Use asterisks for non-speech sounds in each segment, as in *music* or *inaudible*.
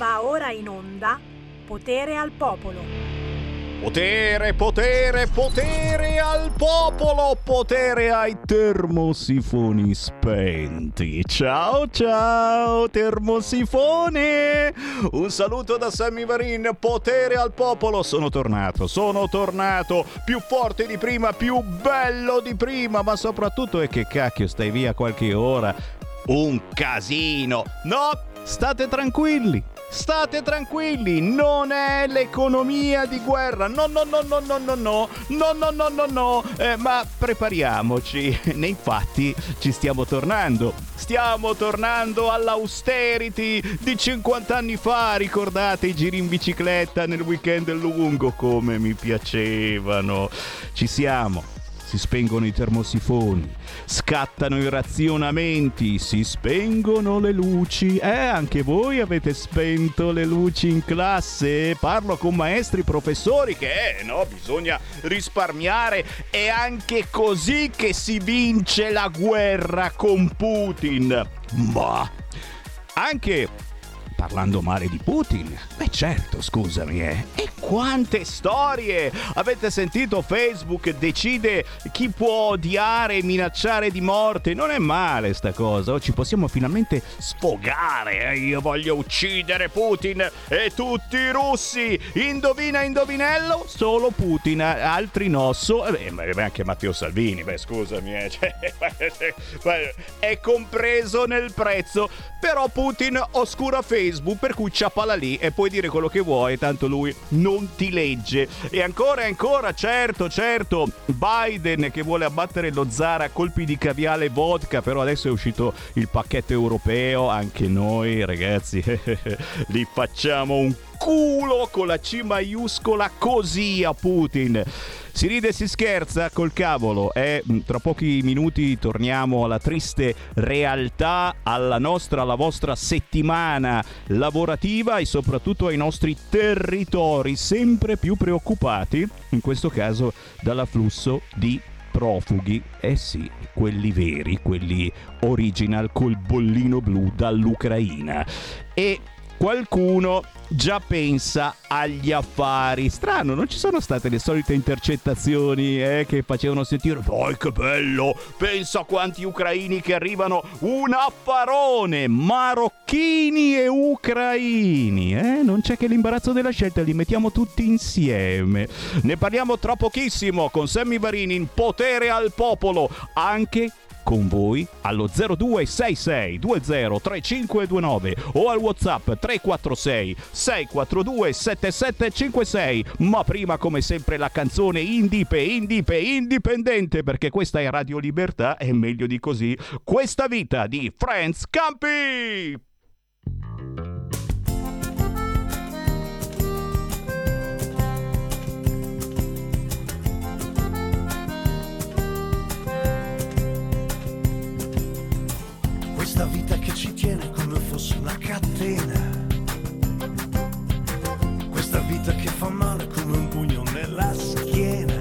Va ora in onda Potere al Popolo. Potere, potere, potere al popolo, potere ai termosifoni spenti. Ciao, ciao, termosifone. Un saluto da Sammy Varin, potere al popolo. Sono tornato, sono tornato, più forte di prima, più bello di prima, ma soprattutto è che cacchio, stai via qualche ora. Un casino. No, state tranquilli State tranquilli, non è l'economia di guerra. No, no, no, no, no, no, no, no, no, no, no, no. Eh, ma prepariamoci. *laughs* Nei fatti ci stiamo tornando. Stiamo tornando all'austerity di 50 anni fa. Ricordate i giri in bicicletta nel weekend lungo come mi piacevano. Ci siamo si spengono i termosifoni, scattano i razionamenti, si spengono le luci. Eh, anche voi avete spento le luci in classe? Parlo con maestri, professori che, eh, no, bisogna risparmiare. È anche così che si vince la guerra con Putin. Ma anche parlando male di Putin. Beh certo, scusami, eh. E quante storie! Avete sentito Facebook decide chi può odiare e minacciare di morte? Non è male sta cosa, ci possiamo finalmente sfogare. Eh? Io voglio uccidere Putin e tutti i russi. Indovina, indovinello? Solo Putin, altri no. So- eh, beh, anche Matteo Salvini, beh scusami, eh. *laughs* cioè, è compreso nel prezzo. Però Putin oscura Facebook Facebook, per cui ciappala lì e puoi dire quello che vuoi, tanto lui non ti legge. E ancora e ancora, certo, certo, Biden che vuole abbattere lo zar a colpi di caviale e vodka, però adesso è uscito il pacchetto europeo, anche noi ragazzi, *laughs* li facciamo un culo con la C maiuscola così a Putin. Si ride e si scherza col cavolo e mm, tra pochi minuti torniamo alla triste realtà, alla nostra, alla vostra settimana lavorativa e soprattutto ai nostri territori sempre più preoccupati, in questo caso dall'afflusso di profughi, eh sì, quelli veri, quelli original col bollino blu dall'Ucraina. E qualcuno già pensa agli affari. Strano, non ci sono state le solite intercettazioni eh, che facevano sentire Poi che bello! Pensa a quanti ucraini che arrivano! Un affarone! Marocchini e ucraini! Eh? Non c'è che l'imbarazzo della scelta, li mettiamo tutti insieme. Ne parliamo tra pochissimo con Sammy Varini in Potere al Popolo, anche con voi allo 0266 203529 o al WhatsApp 346 642 7756. Ma prima, come sempre, la canzone Indipe, Indipe, Indipendente, perché questa è Radio Libertà e meglio di così, questa vita di Franz Campi. Questa vita che ci tiene come fosse una catena. Questa vita che fa male come un pugno nella schiena.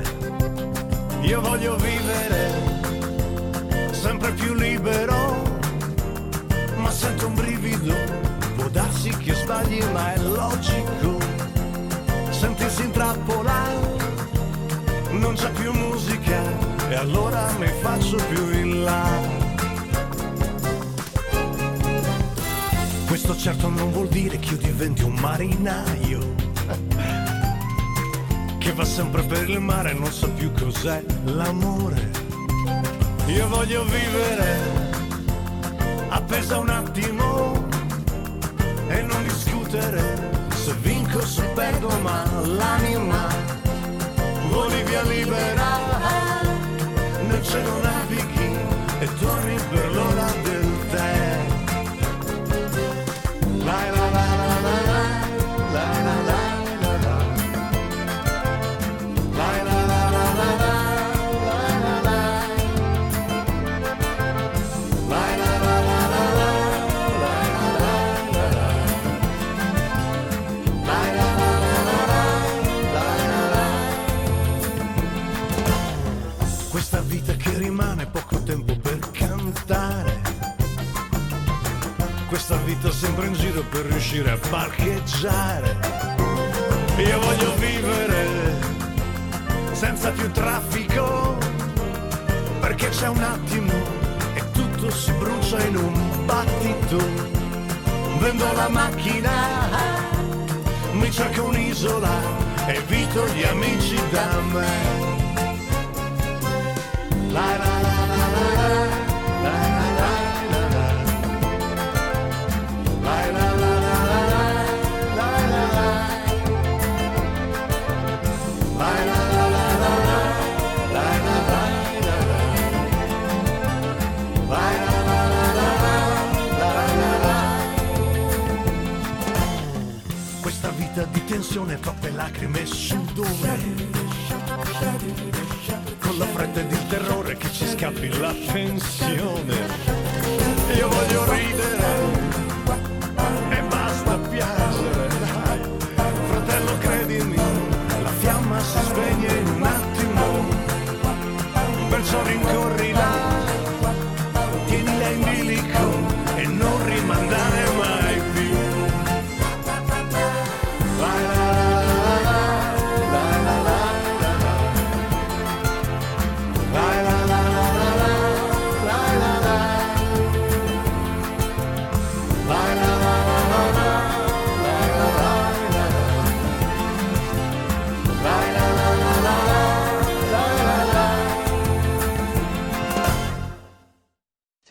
Io voglio vivere sempre più libero, ma sento un brivido. Può darsi che sbagli, ma è logico. Sentirsi intrappolare, non c'è più musica, e allora mi faccio più in là. Questo certo non vuol dire che io diventi un marinaio che va sempre per il mare e non sa più cos'è l'amore. Io voglio vivere appesa un attimo e non discutere se vinco o se perdo, ma l'anima voli via libera nel cielo navighi e torni per l'ora vita sempre in giro per riuscire a parcheggiare. Io voglio vivere senza più traffico, perché c'è un attimo e tutto si brucia in un battito. Vendo la macchina, mi cerco un'isola, evito gli amici da me. Tensione, troppe lacrime e sudore. Con la fretta ed il terrore che ci scappi la pensione. Io voglio ridere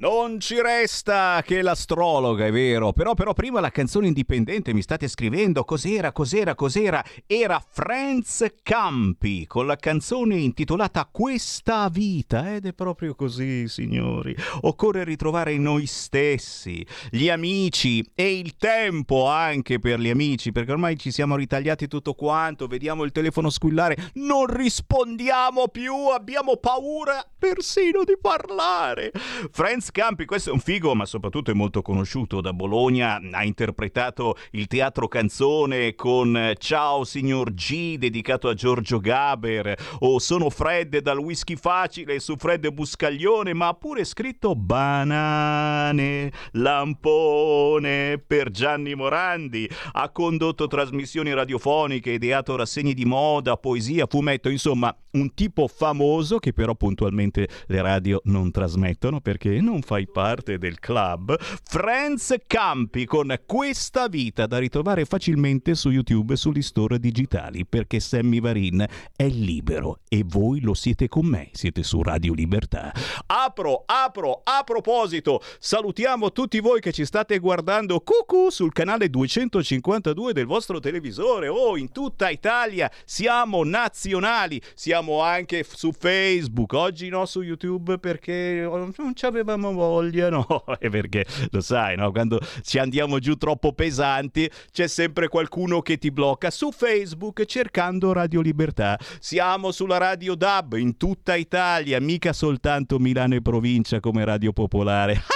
Non ci resta che l'astrologa, è vero. Però, però, prima la canzone indipendente mi state scrivendo. Cos'era, cos'era, cos'era? Era Franz Campi con la canzone intitolata Questa vita. Ed è proprio così, signori. Occorre ritrovare noi stessi, gli amici e il tempo anche per gli amici, perché ormai ci siamo ritagliati tutto quanto. Vediamo il telefono squillare, non rispondiamo più, abbiamo paura persino di parlare. Franz Campi, questo è un figo, ma soprattutto è molto conosciuto da Bologna. Ha interpretato il teatro canzone con Ciao signor G, dedicato a Giorgio Gaber, o Sono Fred dal whisky facile su Fred Buscaglione, ma ha pure scritto Banane, Lampone per Gianni Morandi. Ha condotto trasmissioni radiofoniche, ideato rassegne di moda, poesia, fumetto, insomma, un tipo famoso che però puntualmente le radio non trasmettono perché non fai parte del club. Franz Campi con questa vita da ritrovare facilmente su YouTube e sugli store digitali perché Sammy Varin è libero e voi lo siete con me, siete su Radio Libertà. Apro, apro, a proposito, salutiamo tutti voi che ci state guardando cucù sul canale 252 del vostro televisore o oh, in tutta Italia. Siamo nazionali, siamo anche su Facebook, oggi no su YouTube perché non ci avevamo voglia, no? È *laughs* perché lo sai, no? Quando ci andiamo giù troppo pesanti c'è sempre qualcuno che ti blocca su Facebook cercando Radio Libertà. Siamo sulla Radio DAB in tutta Italia, mica soltanto Milano e provincia come Radio Popolare. *laughs*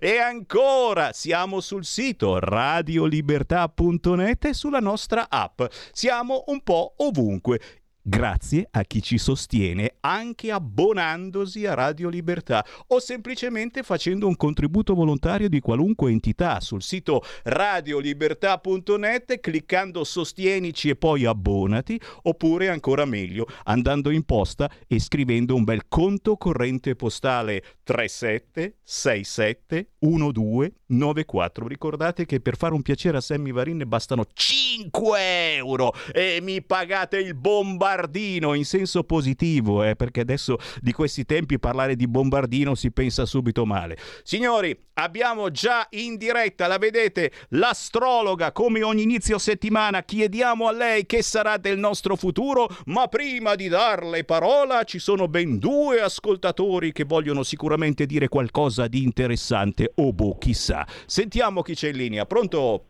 E ancora siamo sul sito radiolibertà.net e sulla nostra app. Siamo un po' ovunque. Grazie a chi ci sostiene anche abbonandosi a Radio Libertà o semplicemente facendo un contributo volontario di qualunque entità sul sito radiolibertà.net cliccando sostienici e poi abbonati oppure ancora meglio andando in posta e scrivendo un bel conto corrente postale 37671294. Ricordate che per fare un piacere a Sammy Varin bastano 5 euro e mi pagate il bomba bombardino in senso positivo, eh, perché adesso di questi tempi parlare di bombardino si pensa subito male. Signori, abbiamo già in diretta, la vedete, l'astrologa come ogni inizio settimana chiediamo a lei che sarà del nostro futuro, ma prima di darle parola ci sono ben due ascoltatori che vogliono sicuramente dire qualcosa di interessante o boh, chissà. Sentiamo chi c'è in linea. Pronto?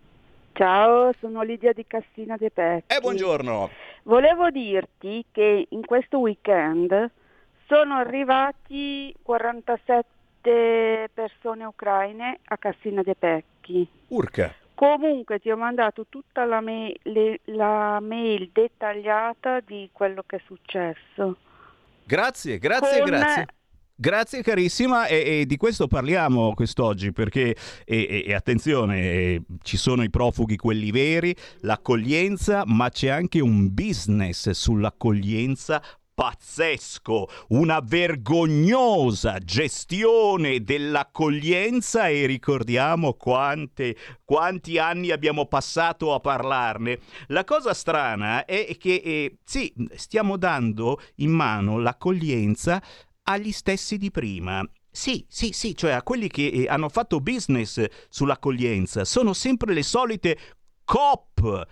Ciao, sono Lidia di Cassina De Pecchi. Eh, buongiorno. Volevo dirti che in questo weekend sono arrivati 47 persone ucraine a Cassina De Pecchi. Urca. Comunque ti ho mandato tutta la, me- le- la mail dettagliata di quello che è successo. Grazie, grazie, Con- grazie. Grazie carissima e, e di questo parliamo quest'oggi perché, e, e- attenzione, ci sono i profughi quelli veri, l'accoglienza, ma c'è anche un business sull'accoglienza pazzesco, una vergognosa gestione dell'accoglienza e ricordiamo quante, quanti anni abbiamo passato a parlarne. La cosa strana è che eh, sì, stiamo dando in mano l'accoglienza agli stessi di prima. Sì, sì, sì, cioè a quelli che eh, hanno fatto business sull'accoglienza. Sono sempre le solite COP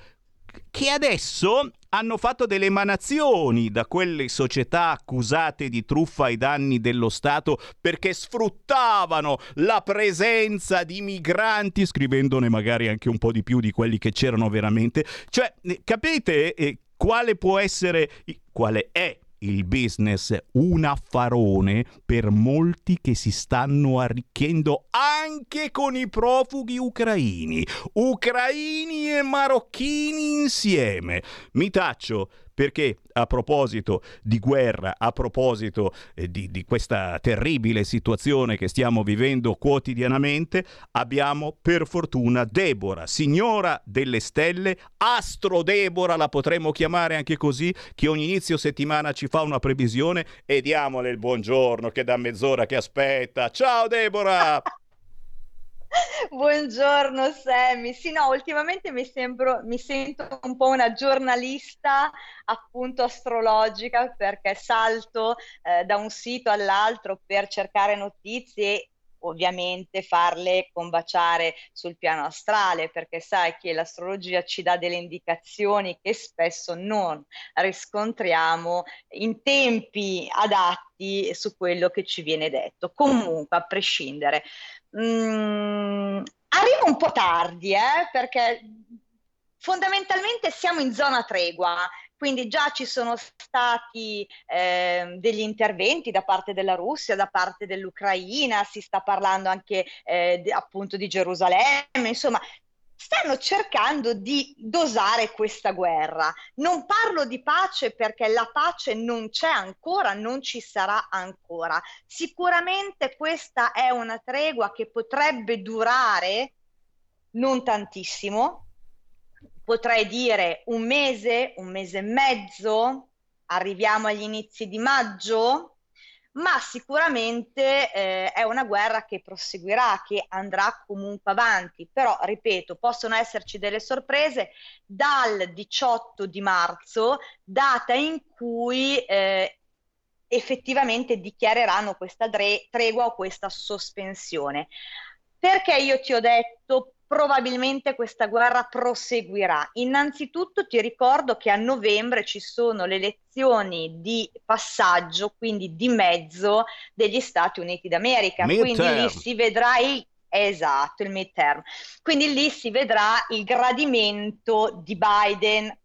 che adesso hanno fatto delle emanazioni da quelle società accusate di truffa ai danni dello Stato perché sfruttavano la presenza di migranti, scrivendone magari anche un po' di più di quelli che c'erano veramente. Cioè, eh, capite eh, quale può essere, quale è il business un affarone per molti che si stanno arricchendo anche con i profughi ucraini, ucraini e marocchini insieme. Mi taccio perché a proposito di guerra, a proposito eh, di, di questa terribile situazione che stiamo vivendo quotidianamente, abbiamo per fortuna Deborah, signora delle stelle, Astro Deborah la potremmo chiamare anche così, che ogni inizio settimana ci fa una previsione e diamole il buongiorno che da mezz'ora che aspetta. Ciao Deborah! *laughs* *laughs* Buongiorno Sammy. Sì, no, ultimamente mi sembro, mi sento un po' una giornalista appunto astrologica perché salto eh, da un sito all'altro per cercare notizie ovviamente farle combaciare sul piano astrale perché sai che l'astrologia ci dà delle indicazioni che spesso non riscontriamo in tempi adatti su quello che ci viene detto. Comunque, a prescindere. Mm, arrivo un po' tardi, eh, perché fondamentalmente siamo in zona tregua, quindi già ci sono stati eh, degli interventi da parte della Russia, da parte dell'Ucraina, si sta parlando anche eh, di- appunto di Gerusalemme, insomma, stanno cercando di dosare questa guerra. Non parlo di pace perché la pace non c'è ancora, non ci sarà ancora. Sicuramente questa è una tregua che potrebbe durare non tantissimo, potrei dire un mese, un mese e mezzo, arriviamo agli inizi di maggio, ma sicuramente eh, è una guerra che proseguirà, che andrà comunque avanti. Però, ripeto, possono esserci delle sorprese dal 18 di marzo, data in cui eh, effettivamente dichiareranno questa dre- tregua o questa sospensione. Perché io ti ho detto probabilmente questa guerra proseguirà? Innanzitutto ti ricordo che a novembre ci sono le elezioni di passaggio, quindi di mezzo degli Stati Uniti d'America, quindi Midterm. lì si vedrà il Esatto, il midterm. Quindi lì si vedrà il gradimento di Biden.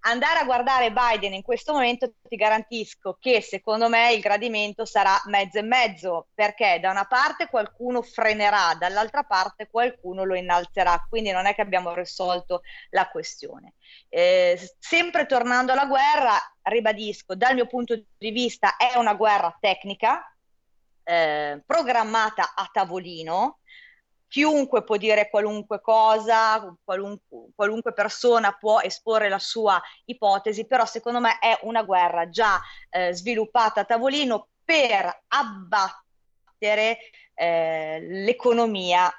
Andare a guardare Biden in questo momento ti garantisco che secondo me il gradimento sarà mezzo e mezzo, perché da una parte qualcuno frenerà, dall'altra parte qualcuno lo innalzerà, quindi non è che abbiamo risolto la questione. Eh, sempre tornando alla guerra, ribadisco, dal mio punto di vista è una guerra tecnica, eh, programmata a tavolino, chiunque può dire qualunque cosa, qualunque, qualunque persona può esporre la sua ipotesi, però secondo me è una guerra già eh, sviluppata a tavolino per abbattere eh, l'economia.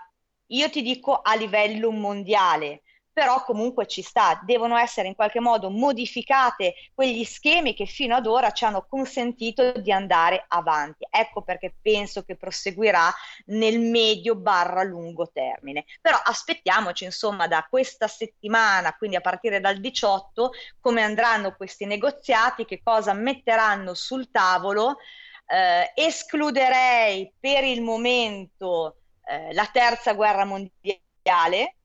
Io ti dico a livello mondiale, però comunque ci sta, devono essere in qualche modo modificate quegli schemi che fino ad ora ci hanno consentito di andare avanti. Ecco perché penso che proseguirà nel medio barra lungo termine. Però aspettiamoci insomma da questa settimana, quindi a partire dal 18, come andranno questi negoziati, che cosa metteranno sul tavolo. Eh, escluderei per il momento eh, la terza guerra mondiale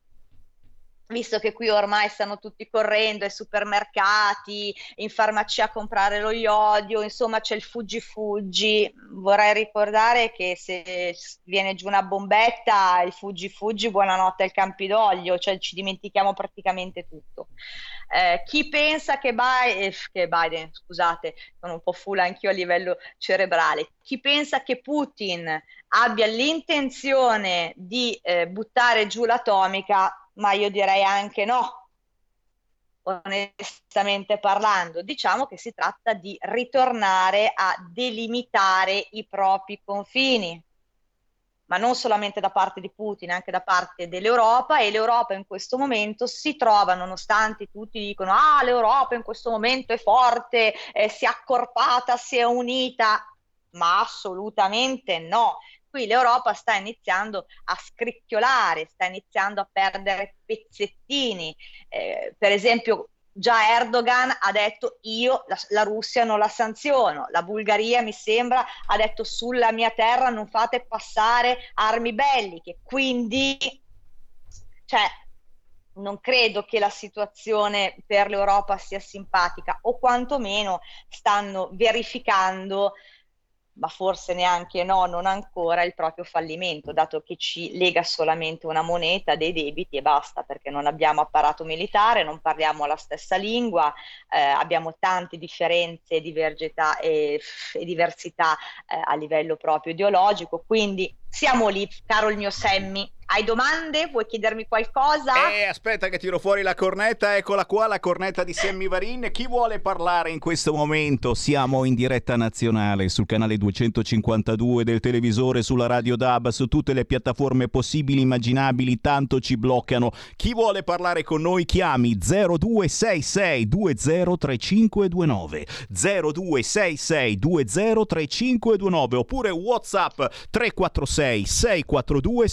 visto che qui ormai stanno tutti correndo ai supermercati, in farmacia a comprare lo iodio, insomma c'è il fuggi fuggi. Vorrei ricordare che se viene giù una bombetta, il fuggi fuggi, buonanotte al Campidoglio, cioè ci dimentichiamo praticamente tutto. Eh, chi pensa che Biden, eh, che Biden, scusate, sono un po' full anch'io a livello cerebrale, chi pensa che Putin abbia l'intenzione di eh, buttare giù l'atomica, ma io direi anche no. Onestamente parlando, diciamo che si tratta di ritornare a delimitare i propri confini, ma non solamente da parte di Putin, anche da parte dell'Europa e l'Europa in questo momento si trova, nonostante tutti dicono ah l'Europa in questo momento è forte, eh, si è accorpata, si è unita, ma assolutamente no qui l'Europa sta iniziando a scricchiolare, sta iniziando a perdere pezzettini. Eh, per esempio, già Erdogan ha detto io la, la, Russia non la sanziono, la Bulgaria mi sembra ha detto sulla mia terra non fate passare armi belliche, quindi cioè, non credo che la situazione per l'Europa sia simpatica o quantomeno stanno verificando ma forse neanche no, non ancora il proprio fallimento, dato che ci lega solamente una moneta dei debiti e basta, perché non abbiamo apparato militare, non parliamo la stessa lingua, eh, abbiamo tante differenze divergità e, e diversità eh, a livello proprio ideologico, quindi siamo lì, caro il mio Sammy. Hai domande? Vuoi chiedermi qualcosa? Eh, aspetta che tiro fuori la cornetta, eccola qua, la cornetta di Sammy Varin. Chi vuole parlare in questo momento? Siamo in diretta nazionale sul canale 252 del televisore, sulla radio DAB, su tutte le piattaforme possibili, immaginabili, tanto ci bloccano. Chi vuole parlare con noi chiami 0266 203529 0266 203529 oppure WhatsApp 346 336 642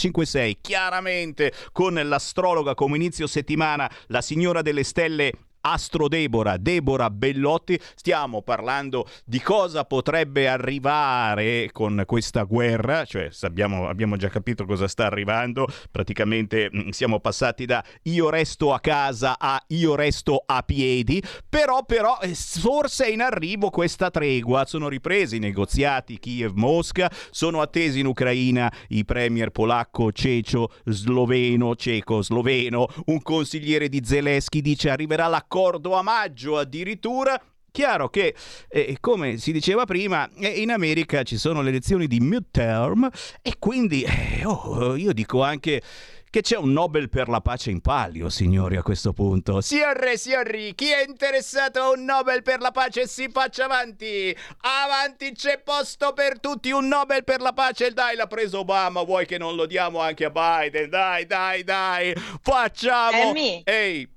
7756. Chiaramente con l'astrologa come inizio settimana, la signora delle stelle Astro Debora, Debora Bellotti, stiamo parlando di cosa potrebbe arrivare con questa guerra, cioè abbiamo, abbiamo, già capito cosa sta arrivando, praticamente mm, siamo passati da io resto a casa a io resto a piedi, però, però eh, forse è in arrivo questa tregua, sono ripresi i negoziati Kiev-Mosca, sono attesi in Ucraina i premier polacco, cecio, sloveno, ceco, sloveno, un consigliere di Zelensky dice arriverà la accordo a maggio addirittura. Chiaro che, eh, come si diceva prima, eh, in America ci sono le elezioni di midterm e quindi eh, oh, io dico anche che c'è un Nobel per la pace in palio, signori, a questo punto. Signore, signori, chi è interessato a un Nobel per la pace si faccia avanti. Avanti, c'è posto per tutti, un Nobel per la pace. Dai, l'ha preso Obama, vuoi che non lo diamo anche a Biden? Dai, dai, dai, facciamo... Ehi,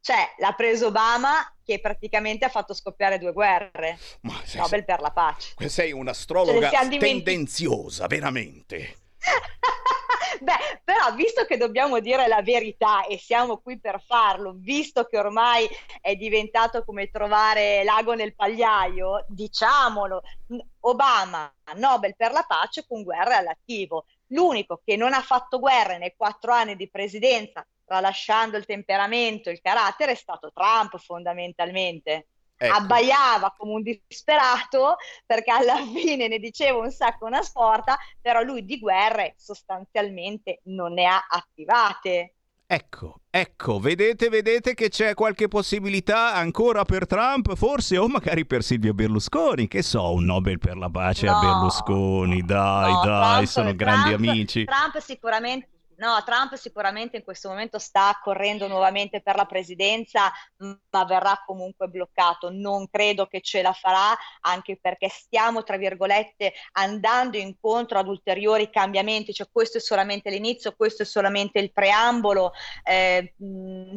cioè, l'ha preso Obama che praticamente ha fatto scoppiare due guerre. Ma sei, Nobel per la pace. Sei un'astrologa cioè, tendenziosa, veramente. *laughs* Beh, però visto che dobbiamo dire la verità e siamo qui per farlo, visto che ormai è diventato come trovare l'ago nel pagliaio, diciamolo, Obama, Nobel per la pace con guerra all'attivo. L'unico che non ha fatto guerra nei quattro anni di presidenza tralasciando il temperamento, il carattere, è stato Trump fondamentalmente. Ecco. Abbaiava come un disperato perché alla *laughs* fine ne diceva un sacco una sporta, però lui di guerre sostanzialmente non ne ha attivate. Ecco, ecco, vedete, vedete che c'è qualche possibilità ancora per Trump, forse, o magari per Silvio Berlusconi, che so, un Nobel per la pace no, a Berlusconi, dai, no, dai, Trump, sono grandi Trump, amici. Trump sicuramente No, Trump sicuramente in questo momento sta correndo nuovamente per la presidenza, ma verrà comunque bloccato. Non credo che ce la farà, anche perché stiamo, tra virgolette, andando incontro ad ulteriori cambiamenti. Cioè, questo è solamente l'inizio, questo è solamente il preambolo. Eh,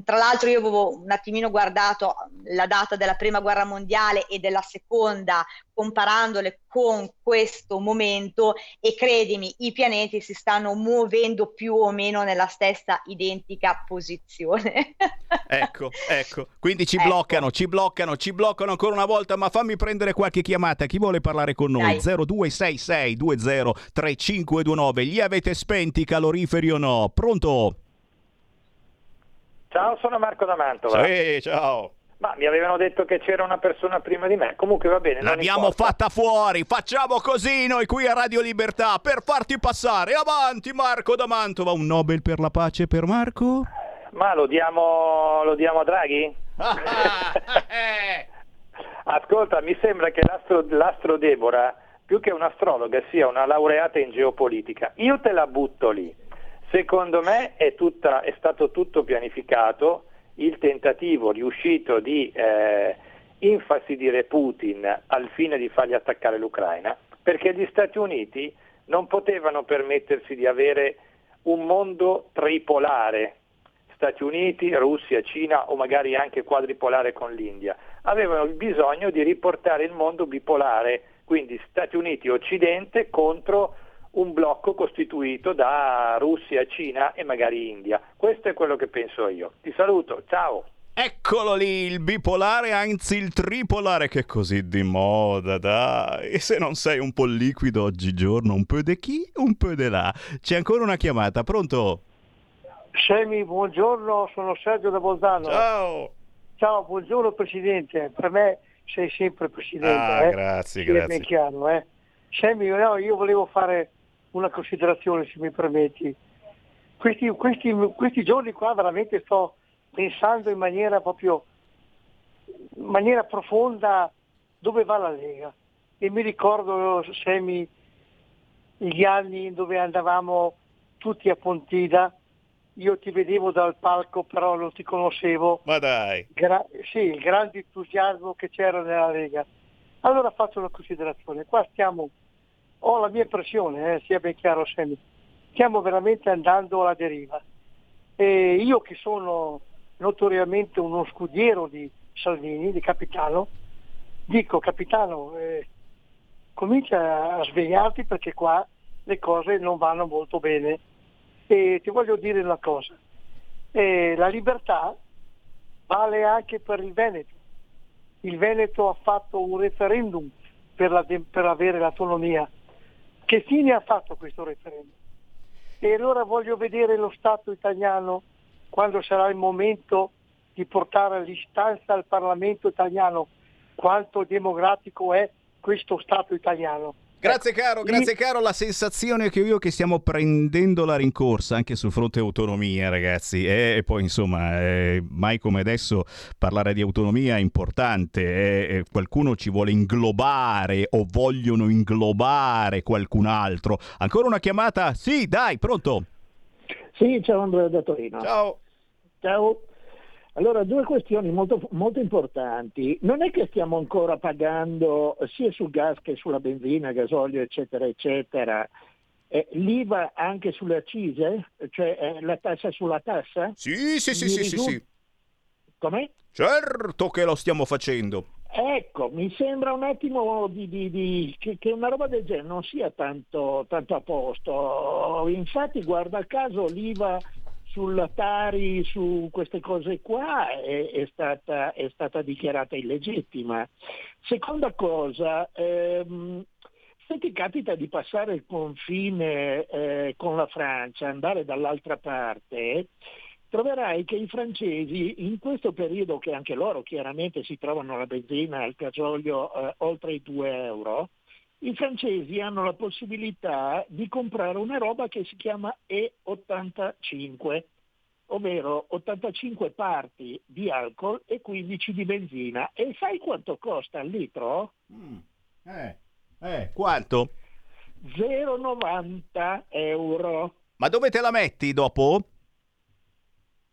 tra l'altro, io avevo un attimino guardato la data della prima guerra mondiale e della seconda, comparandole con questo momento, e credimi, i pianeti si stanno muovendo più o meno nella stessa identica posizione. *laughs* ecco, ecco. Quindi ci ecco. bloccano, ci bloccano, ci bloccano ancora una volta, ma fammi prendere qualche chiamata. Chi vuole parlare con noi? 0266203529. Gli avete spenti i caloriferi o no? Pronto? Ciao, sono Marco da Mantova. Sì, ciao. Ma mi avevano detto che c'era una persona prima di me. Comunque va bene. L'abbiamo fatta fuori. Facciamo così noi qui a Radio Libertà per farti passare. Avanti Marco da Mantova. Un Nobel per la pace per Marco? Ma lo diamo, lo diamo a Draghi? *laughs* Ascolta, mi sembra che l'astro, l'astro Deborah, più che un'astrologa, sia una laureata in geopolitica. Io te la butto lì. Secondo me è, tutta, è stato tutto pianificato il tentativo riuscito di eh, infastidire Putin al fine di fargli attaccare l'Ucraina, perché gli Stati Uniti non potevano permettersi di avere un mondo tripolare, Stati Uniti, Russia, Cina o magari anche quadripolare con l'India. Avevano bisogno di riportare il mondo bipolare, quindi Stati Uniti Occidente contro un blocco costituito da Russia, Cina e magari India. Questo è quello che penso io. Ti saluto, ciao! Eccolo lì, il bipolare, anzi il tripolare, che è così di moda, dai. E se non sei un po' liquido oggigiorno, un po' di chi, un po' di là. C'è ancora una chiamata, pronto? Semi, buongiorno, sono Sergio da Bolzano. Ciao! Ciao, buongiorno Presidente. Per me sei sempre Presidente. Ah, eh? grazie, sì, grazie. È ben chiaro, eh? Semi, no, io volevo fare una considerazione se mi permetti. Questi, questi, questi giorni qua veramente sto pensando in maniera proprio in maniera profonda dove va la Lega? E mi ricordo Semi gli anni dove andavamo tutti a Pontida. Io ti vedevo dal palco però non ti conoscevo. Ma dai. Gra- sì, il grande entusiasmo che c'era nella Lega. Allora faccio una considerazione. Qua stiamo ho la mia impressione, eh, sia ben chiaro Semi, stiamo veramente andando alla deriva. E io che sono notoriamente uno scudiero di Salvini, di Capitano, dico Capitano, eh, comincia a svegliarti perché qua le cose non vanno molto bene. E ti voglio dire una cosa, eh, la libertà vale anche per il Veneto. Il Veneto ha fatto un referendum per, la, per avere l'autonomia che fine ha fatto questo referendum? E allora voglio vedere lo Stato italiano quando sarà il momento di portare all'istanza al Parlamento italiano quanto democratico è questo Stato italiano. Grazie caro, grazie caro, la sensazione che io che stiamo prendendo la rincorsa anche sul fronte autonomia ragazzi e, poi insomma eh, mai come adesso parlare di autonomia è importante, eh, qualcuno ci vuole inglobare o vogliono inglobare qualcun altro. Ancora una chiamata? Sì, dai, pronto? Sì, ciao Andrea da Torino. Ciao. Ciao. Allora, due questioni molto, molto, importanti. Non è che stiamo ancora pagando sia sul gas che sulla benzina, gasolio, eccetera, eccetera, eh, l'IVA anche sulle accise, cioè eh, la tassa sulla tassa? Sì, sì, sì, sì, sì, sì. Com'è? Certo che lo stiamo facendo. Ecco, mi sembra un attimo di, di, di, che, che, una roba del genere non sia tanto, tanto a posto. Infatti, guarda caso, l'IVA sulla Tari, su queste cose qua, è, è, stata, è stata, dichiarata illegittima. Seconda cosa, ehm, se ti capita di passare il confine eh, con la Francia, andare dall'altra parte, troverai che i francesi in questo periodo, che anche loro chiaramente si trovano la benzina e il gasolio eh, oltre i 2 euro, i francesi hanno la possibilità di comprare una roba che si chiama E85, ovvero 85 parti di alcol e 15 di benzina. E sai quanto costa il litro? Mm. Eh, eh, quanto? 0,90 euro. Ma dove te la metti dopo?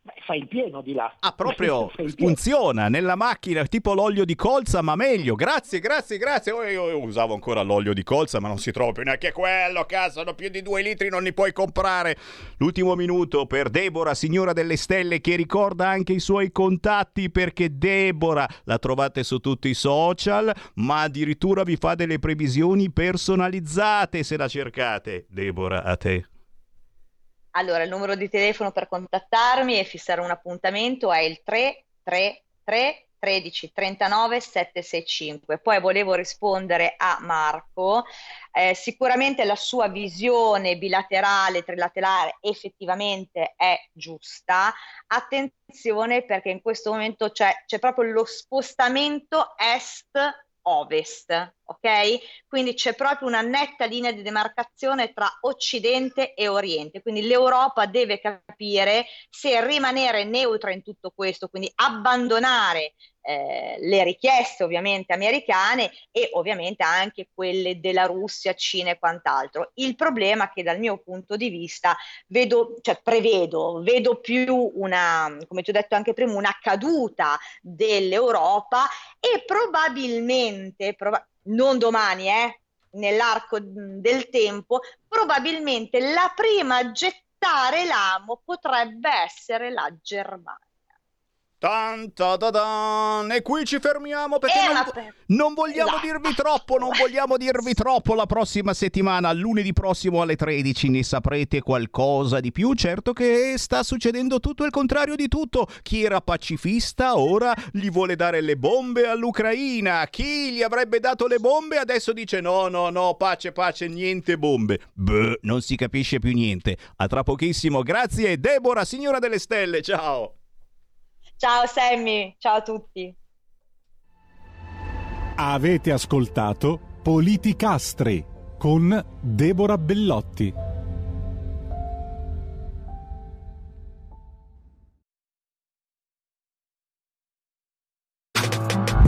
Beh, fai il pieno di là. Ah, proprio *laughs* funziona nella macchina, tipo l'olio di colza, ma meglio. Grazie, grazie, grazie. Oh, Io, io usavo ancora l'olio di colza, ma non si trova più neanche quello. Cazzo, più di due litri non ne puoi comprare. L'ultimo minuto per Deborah, signora delle stelle, che ricorda anche i suoi contatti perché Deborah la trovate su tutti i social, ma addirittura vi fa delle previsioni personalizzate se la cercate. Deborah, a te. Allora, il numero di telefono per contattarmi e fissare un appuntamento è il 333 13 39 765. Poi volevo rispondere a Marco. Eh, sicuramente la sua visione bilaterale, trilaterale effettivamente è giusta. Attenzione perché in questo momento c'è, c'è proprio lo spostamento est ovest, ok? Quindi c'è proprio una netta linea di demarcazione tra Occidente e Oriente, quindi l'Europa deve capire se rimanere neutra in tutto questo, quindi abbandonare eh, le richieste ovviamente americane e ovviamente anche quelle della Russia, Cina e quant'altro. Il problema che dal mio punto di vista vedo, cioè prevedo, vedo più una, come ti ho detto anche prima, una caduta dell'Europa e probabilmente, proba- non domani, eh, nell'arco del tempo, probabilmente la prima a gettare l'amo potrebbe essere la Germania. Tan, ta, ta, tan. E qui ci fermiamo perché Eh, non, per- non vogliamo Esatto. dirvi troppo, non vogliamo dirvi troppo la prossima settimana, lunedì prossimo alle 13 ne saprete qualcosa di più, certo che sta succedendo tutto il contrario di tutto, chi era pacifista ora gli vuole dare le bombe all'Ucraina, chi gli avrebbe dato le bombe adesso dice no, no, no, pace, pace, niente bombe, beh, non si capisce più niente, a tra pochissimo, grazie Deborah, signora delle stelle, ciao! Ciao Sammy, ciao a tutti. Avete ascoltato Politicastri con Deborah Bellotti.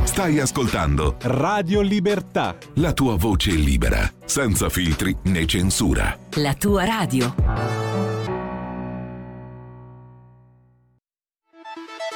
Stai ascoltando Radio Libertà. la tua voce libera, senza filtri né censura. La tua radio.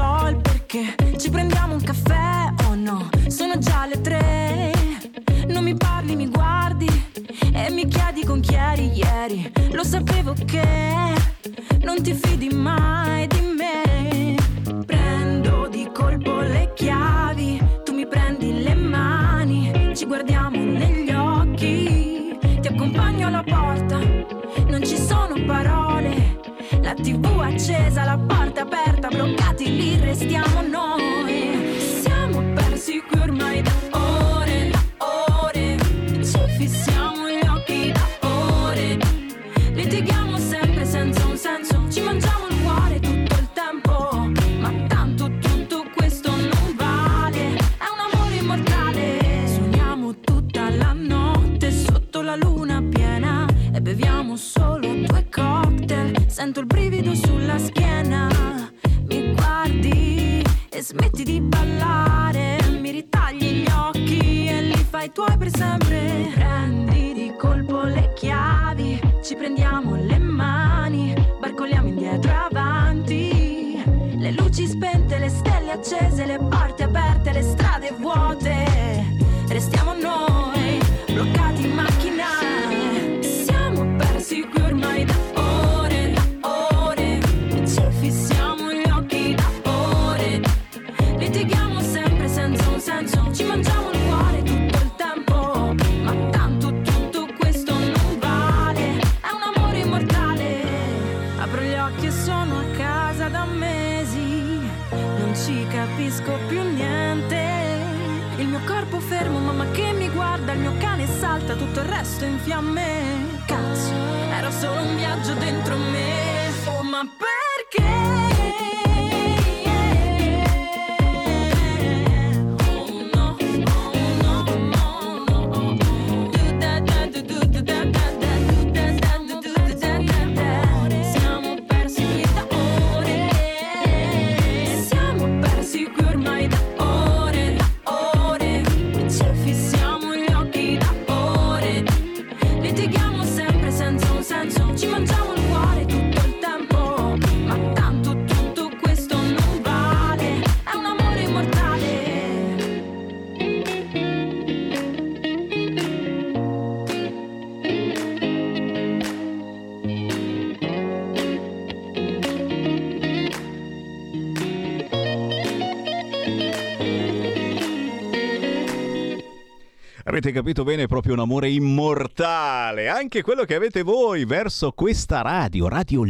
So il perché. Ci prendiamo un caffè o no? Sono già le tre. Non mi parli, mi guardi e mi chiedi con chi eri ieri. Lo sapevo che non ti fidi mai di me. Prendo di colpo le chiavi, tu mi prendi le mani, ci guardiamo negli occhi. Ti accompagno alla porta, non ci sono parole. La tv accesa, la porta aperta, bloccati lì restiamo noi. Il brivido sulla schiena, mi guardi e smetti di ballare. Mi ritagli gli occhi e li fai tuoi per sempre. Prendi di colpo le chiavi, ci prendiamo le mani, barcoliamo indietro avanti. Le luci spente, le stelle accese, le porte aperte, Avete capito bene, è proprio un amore immortale, anche quello che avete voi verso questa radio, Radio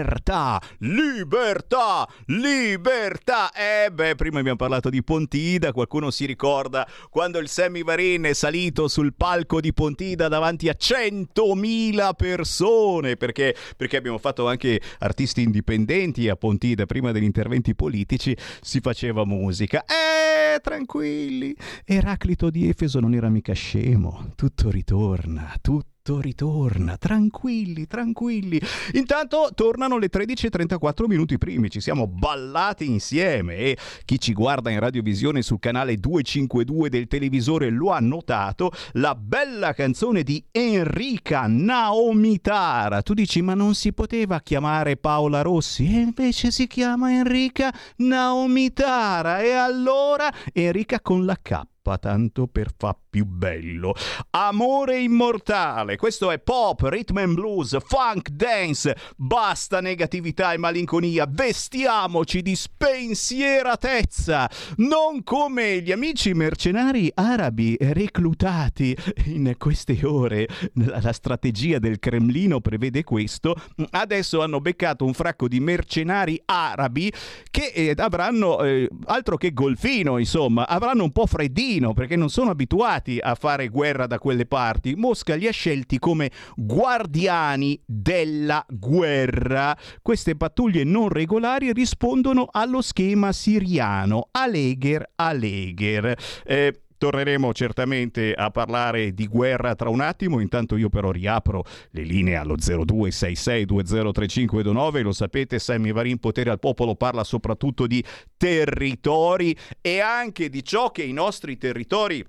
Libertà. Libertà, libertà. Eh beh, prima abbiamo parlato di Pontida, qualcuno si ricorda quando il Sammy Varin è salito sul palco di Pontida davanti a 100.000 persone, perché, perché abbiamo fatto anche artisti indipendenti a Pontida, prima degli interventi politici si faceva musica. Eh, tranquilli, Eraclito di Efeso non era mica scemo, tutto ritorna, tutto ritorna, tranquilli, tranquilli. Intanto tornano le 13.34 minuti primi, ci siamo ballati insieme e chi ci guarda in radiovisione sul canale 252 del televisore lo ha notato, la bella canzone di Enrica Naomitara. Tu dici ma non si poteva chiamare Paola Rossi e invece si chiama Enrica Naomitara e allora Enrica con la K tanto per fa più bello. Amore immortale, questo è pop, rhythm and blues, funk, dance, basta negatività e malinconia, vestiamoci di spensieratezza, non come gli amici mercenari arabi reclutati in queste ore. La strategia del Cremlino prevede questo, adesso hanno beccato un fracco di mercenari arabi che eh, avranno eh, altro che golfino, insomma, avranno un po' freddino perché non sono abituati a fare guerra da quelle parti. Mosca li ha scelti come guardiani della guerra. Queste pattuglie non regolari rispondono allo schema siriano Alegher Alegher. Eh, Torneremo certamente a parlare di guerra tra un attimo, intanto io però riapro le linee allo 0266203529, lo sapete Sammy Varin Potere al Popolo parla soprattutto di territori e anche di ciò che i nostri territori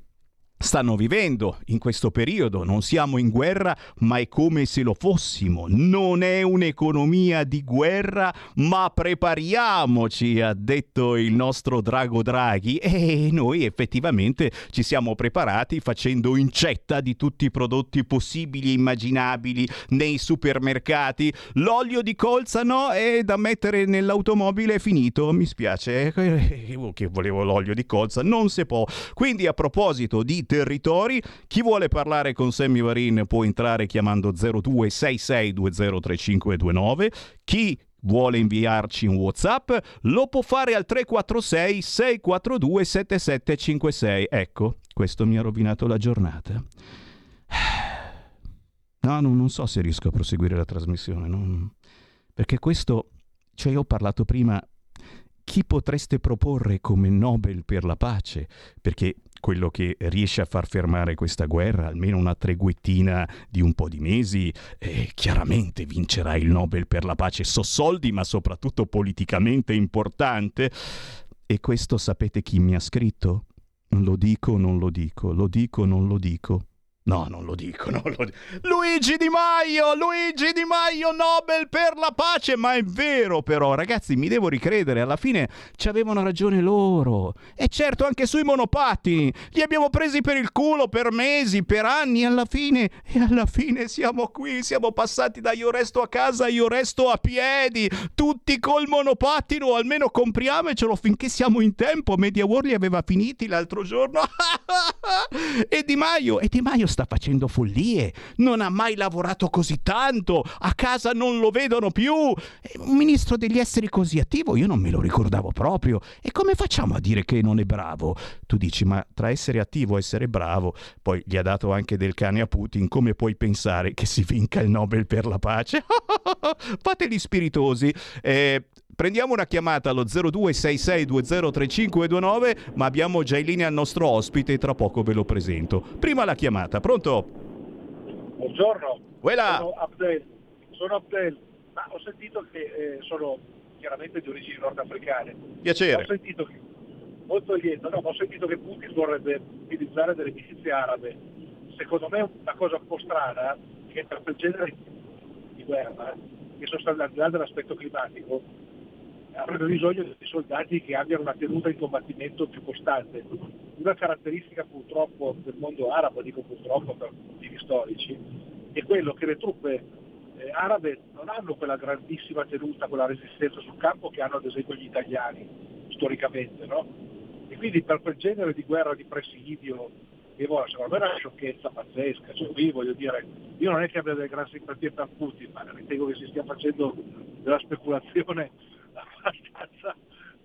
stanno vivendo in questo periodo. Non siamo in guerra, ma è come se lo fossimo. Non è un'economia di guerra, ma prepariamoci, ha detto il nostro Drago Draghi. E noi effettivamente ci siamo preparati facendo incetta di tutti i prodotti possibili e immaginabili nei supermercati. L'olio di colza no, è da mettere nell'automobile è finito. Mi spiace, eh, che volevo l'olio di colza, non si può. Quindi a proposito di territori. Chi vuole parlare con Sammy Varin può entrare chiamando 0266203529. Chi vuole inviarci un WhatsApp lo può fare al 346 642 7756. Ecco, questo mi ha rovinato la giornata. *sighs* No, no, non so se riesco a proseguire la trasmissione, non... perché questo, cioè io ho parlato prima, chi potreste proporre come Nobel per la pace? Perché quello che riesce a far fermare questa guerra, almeno una treguettina di un po' di mesi, eh, chiaramente vincerà il Nobel per la pace. So soldi, ma soprattutto politicamente importante. E questo sapete chi mi ha scritto? Lo dico, non lo dico, lo dico, non lo dico. No, non lo dico, *laughs* non lo. Luigi Di Maio, Luigi Di Maio, Nobel per la pace, ma è vero però, ragazzi, mi devo ricredere, alla fine ci avevano ragione loro. E certo, anche sui monopattini, li abbiamo presi per il culo per mesi, per anni, alla fine, e alla fine siamo qui, siamo passati da io resto a casa, io resto a piedi, tutti col monopattino, almeno compriamocelo finché siamo in tempo. Media World li aveva finiti l'altro giorno. *laughs* e Di Maio, e Di Maio sta facendo follie, non ha mai lavorato così tanto, a casa non lo vedono più. Un ministro degli esteri così attivo io non me lo ricordavo proprio. E come facciamo a dire che non è bravo? Tu dici, ma tra essere attivo e essere bravo, poi gli ha dato anche del cane a Putin, come puoi pensare che si vinca il Nobel per la pace? *laughs* Fateli spiritosi. Eh, Prendiamo una chiamata allo 0266203529, ma abbiamo già in linea il nostro ospite e tra poco ve lo presento. Prima la chiamata, pronto? Buongiorno, Uela. sono Abdel. Sono Abdel, ma ho sentito che eh, sono chiaramente di origini nordafricane. Piacere. Ho sentito che, molto lieto, no, ma ho sentito che Putin vorrebbe utilizzare delle milizie arabe. Secondo me è una cosa un po' strana che per quel genere di guerra, che sono state al di là dell'aspetto climatico, avrebbe bisogno di soldati che abbiano una tenuta in combattimento più costante. Una caratteristica purtroppo del mondo arabo, dico purtroppo per motivi storici, è quello che le truppe eh, arabe non hanno quella grandissima tenuta, quella resistenza sul campo che hanno ad esempio gli italiani storicamente, no? E quindi per quel genere di guerra di presidio, che vuole, secondo me è una sciocchezza pazzesca, cioè qui voglio dire, io non è che abbia delle grandi simpatie per Putin, ma ritengo che si stia facendo della speculazione *laughs* abbastanza,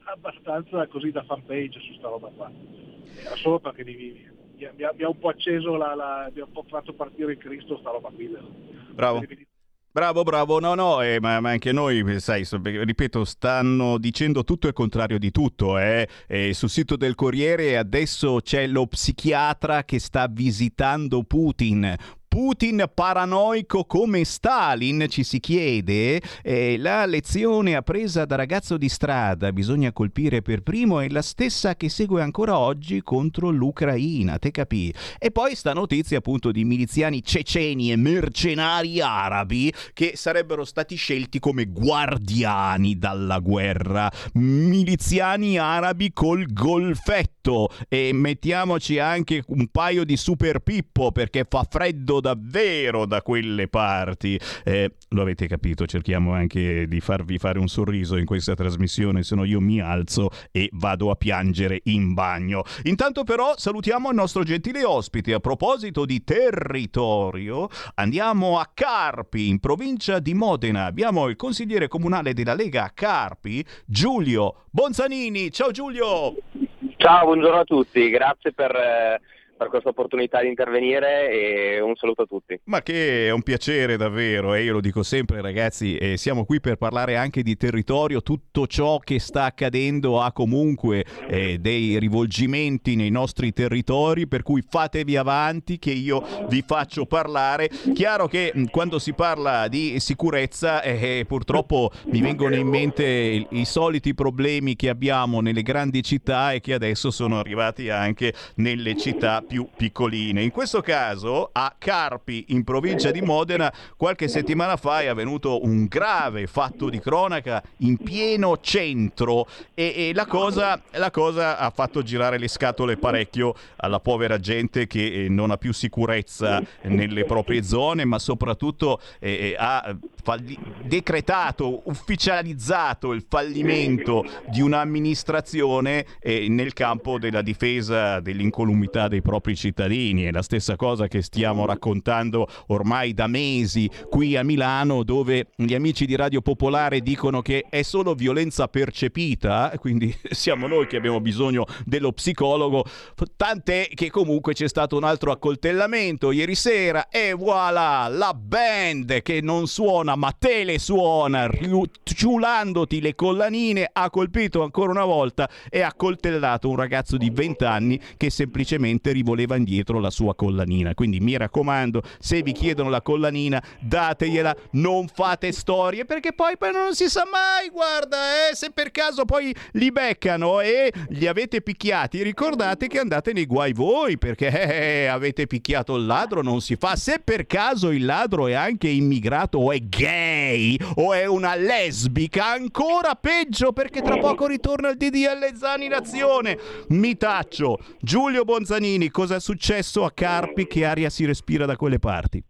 abbastanza così da fanpage su sta roba qua. Era solo perché mi, mi, mi, ha, mi ha un po' acceso la, la, mi ha un po' fatto partire in Cristo sta roba qui. Bravo. Bravo, bravo, no, no, eh, ma, ma, anche noi, sai, ripeto, stanno dicendo tutto il contrario di tutto. Eh. Eh, sul sito del Corriere adesso c'è lo psichiatra che sta visitando Putin. Putin paranoico come Stalin, ci si chiede, eh, la lezione appresa da ragazzo di strada, bisogna colpire per primo, è la stessa che segue ancora oggi contro l'Ucraina, te capì? E poi sta notizia appunto di miliziani ceceni e mercenari arabi che sarebbero stati scelti come guardiani dalla guerra, miliziani arabi col golfetto e mettiamoci anche un paio di super pippo perché fa freddo davvero da quelle parti. Eh, lo avete capito, cerchiamo anche di farvi fare un sorriso in questa trasmissione, se no io mi alzo e vado a piangere in bagno. Intanto però salutiamo il nostro gentile ospite. A proposito di territorio, andiamo a Carpi, in provincia di Modena. Abbiamo il consigliere comunale della Lega a Carpi, Giulio Bonzanini. Ciao Giulio! Ciao, buongiorno a tutti, grazie per... Eh per questa opportunità di intervenire e un saluto a tutti. Ma che è un piacere davvero e io lo dico sempre ragazzi, eh, siamo qui per parlare anche di territorio, tutto ciò che sta accadendo ha comunque eh, dei rivolgimenti nei nostri territori, per cui fatevi avanti che io vi faccio parlare. Chiaro che mh, quando si parla di sicurezza eh, purtroppo mi vengono in mente i, i soliti problemi che abbiamo nelle grandi città e che adesso sono arrivati anche nelle città più piccoline. In questo caso a Carpi, in provincia di Modena, qualche settimana fa è avvenuto un grave fatto di cronaca in pieno centro e, e la, cosa, la, cosa, ha fatto girare le scatole parecchio alla povera gente che eh, non ha più sicurezza nelle proprie zone, ma soprattutto eh, ha falli- decretato, ufficializzato il fallimento di un'amministrazione eh, nel campo della difesa dell'incolumità dei propri cittadini. È la stessa cosa che stiamo raccontando ormai da mesi qui a Milano, dove gli amici di Radio Popolare dicono che è solo violenza percepita, quindi *laughs* siamo noi che abbiamo bisogno dello psicologo, tant'è che comunque c'è stato un altro accoltellamento ieri sera e voilà, la band che non suona ma te le suona, ciulandoti le collanine, ha colpito ancora una volta e ha coltellato un ragazzo di 20 anni che semplicemente rivoleva indietro la sua collanina. Quindi mi raccomando, se vi chiedono la collanina, dategliela, non fate storie perché poi, poi non si sa mai, guarda, eh, se per caso poi li beccano e li avete picchiati, ricordate che andate nei guai voi perché eh, avete picchiato il ladro, non si fa. Se per caso il ladro è anche immigrato o è gay o è una lesbica, ancora peggio perché tra poco ritorna il DDL Zani Nazione. Mi taccio. Giulio Bonzanini, cosa è successo a Carpi? Che aria si respira da quelle parti?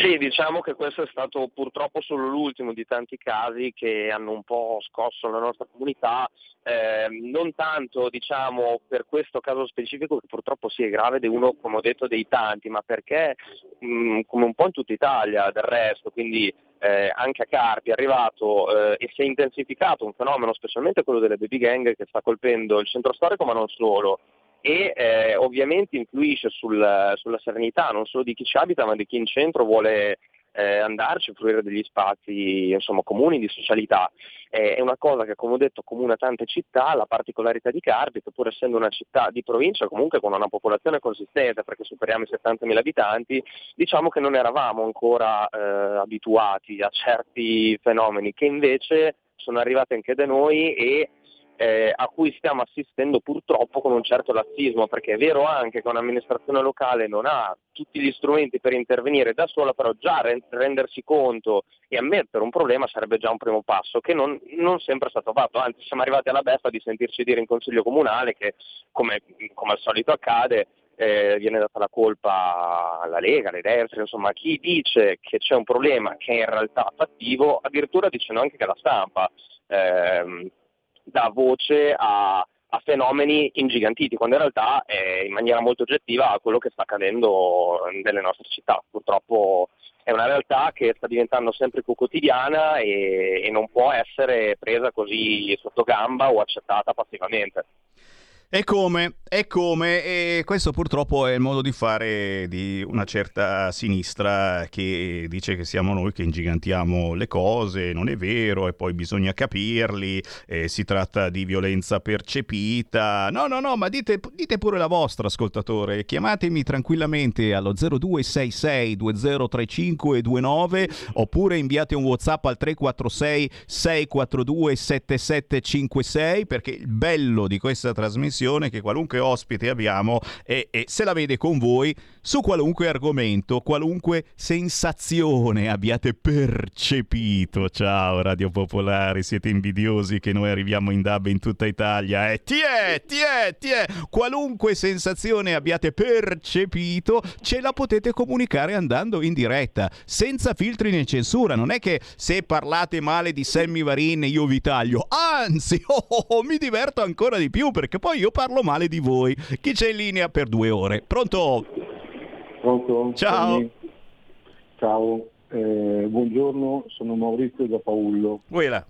Sì, diciamo che questo è stato purtroppo solo l'ultimo di tanti casi che hanno un po' scosso la nostra comunità, eh, non tanto diciamo, per questo caso specifico che purtroppo sì è grave ed è uno, come ho detto, dei tanti, ma perché mh, come un po' in tutta Italia del resto, quindi eh, anche a Carpi è arrivato eh, e si è intensificato un fenomeno, specialmente quello delle baby gang che sta colpendo il centro storico ma non solo e eh, ovviamente influisce sul, sulla serenità non solo di chi ci abita ma di chi in centro vuole eh, andarci, fruire degli spazi insomma, comuni di socialità. Eh, è una cosa che come ho detto comuna tante città, la particolarità di Carpi che pur essendo una città di provincia comunque con una popolazione consistente perché superiamo i 70.000 abitanti, diciamo che non eravamo ancora eh, abituati a certi fenomeni che invece sono arrivati anche da noi e eh, a cui stiamo assistendo purtroppo con un certo lassismo, perché è vero anche che un'amministrazione locale non ha tutti gli strumenti per intervenire da sola, però già rendersi conto e ammettere un problema sarebbe già un primo passo, che non, non sempre è stato fatto, anzi siamo arrivati alla beffa di sentirci dire in Consiglio Comunale che, come, come al solito accade, eh, viene data la colpa alla Lega, alle destre, insomma chi dice che c'è un problema che è in realtà fattivo, addirittura dicendo anche che la stampa. Eh, dà voce a, a fenomeni ingigantiti, quando in realtà è in maniera molto oggettiva quello che sta accadendo nelle nostre città. Purtroppo è una realtà che sta diventando sempre più quotidiana e, e non può essere presa così sotto gamba o accettata passivamente. E come, e come, e questo purtroppo è il modo di fare di una certa sinistra che dice che siamo noi che ingigantiamo le cose, non è vero, e poi bisogna capirli, si tratta di violenza percepita. No, no, no, ma dite, dite pure la vostra, ascoltatore, chiamatemi tranquillamente allo 0266 203529 oppure inviate un WhatsApp al 346 642 7756 perché il bello di questa trasmissione trasmissione che qualunque ospite abbiamo e, e se la vede con voi su qualunque argomento, qualunque sensazione abbiate percepito. Ciao Radio Popolare, siete invidiosi che noi arriviamo in DAB in tutta Italia. E eh, tiè, tiè, tiè, qualunque sensazione abbiate percepito, ce la potete comunicare andando in diretta, senza filtri né censura. Non è che se parlate male di Sammy Varin io vi taglio, anzi, *laughs* oh, oh, oh, mi diverto ancora di più perché poi io parlo male di voi. Chi c'è in linea per due ore? Pronto? Pronto? Ciao. Ciao, eh, buongiorno, sono Maurizio da Paullo. Quella.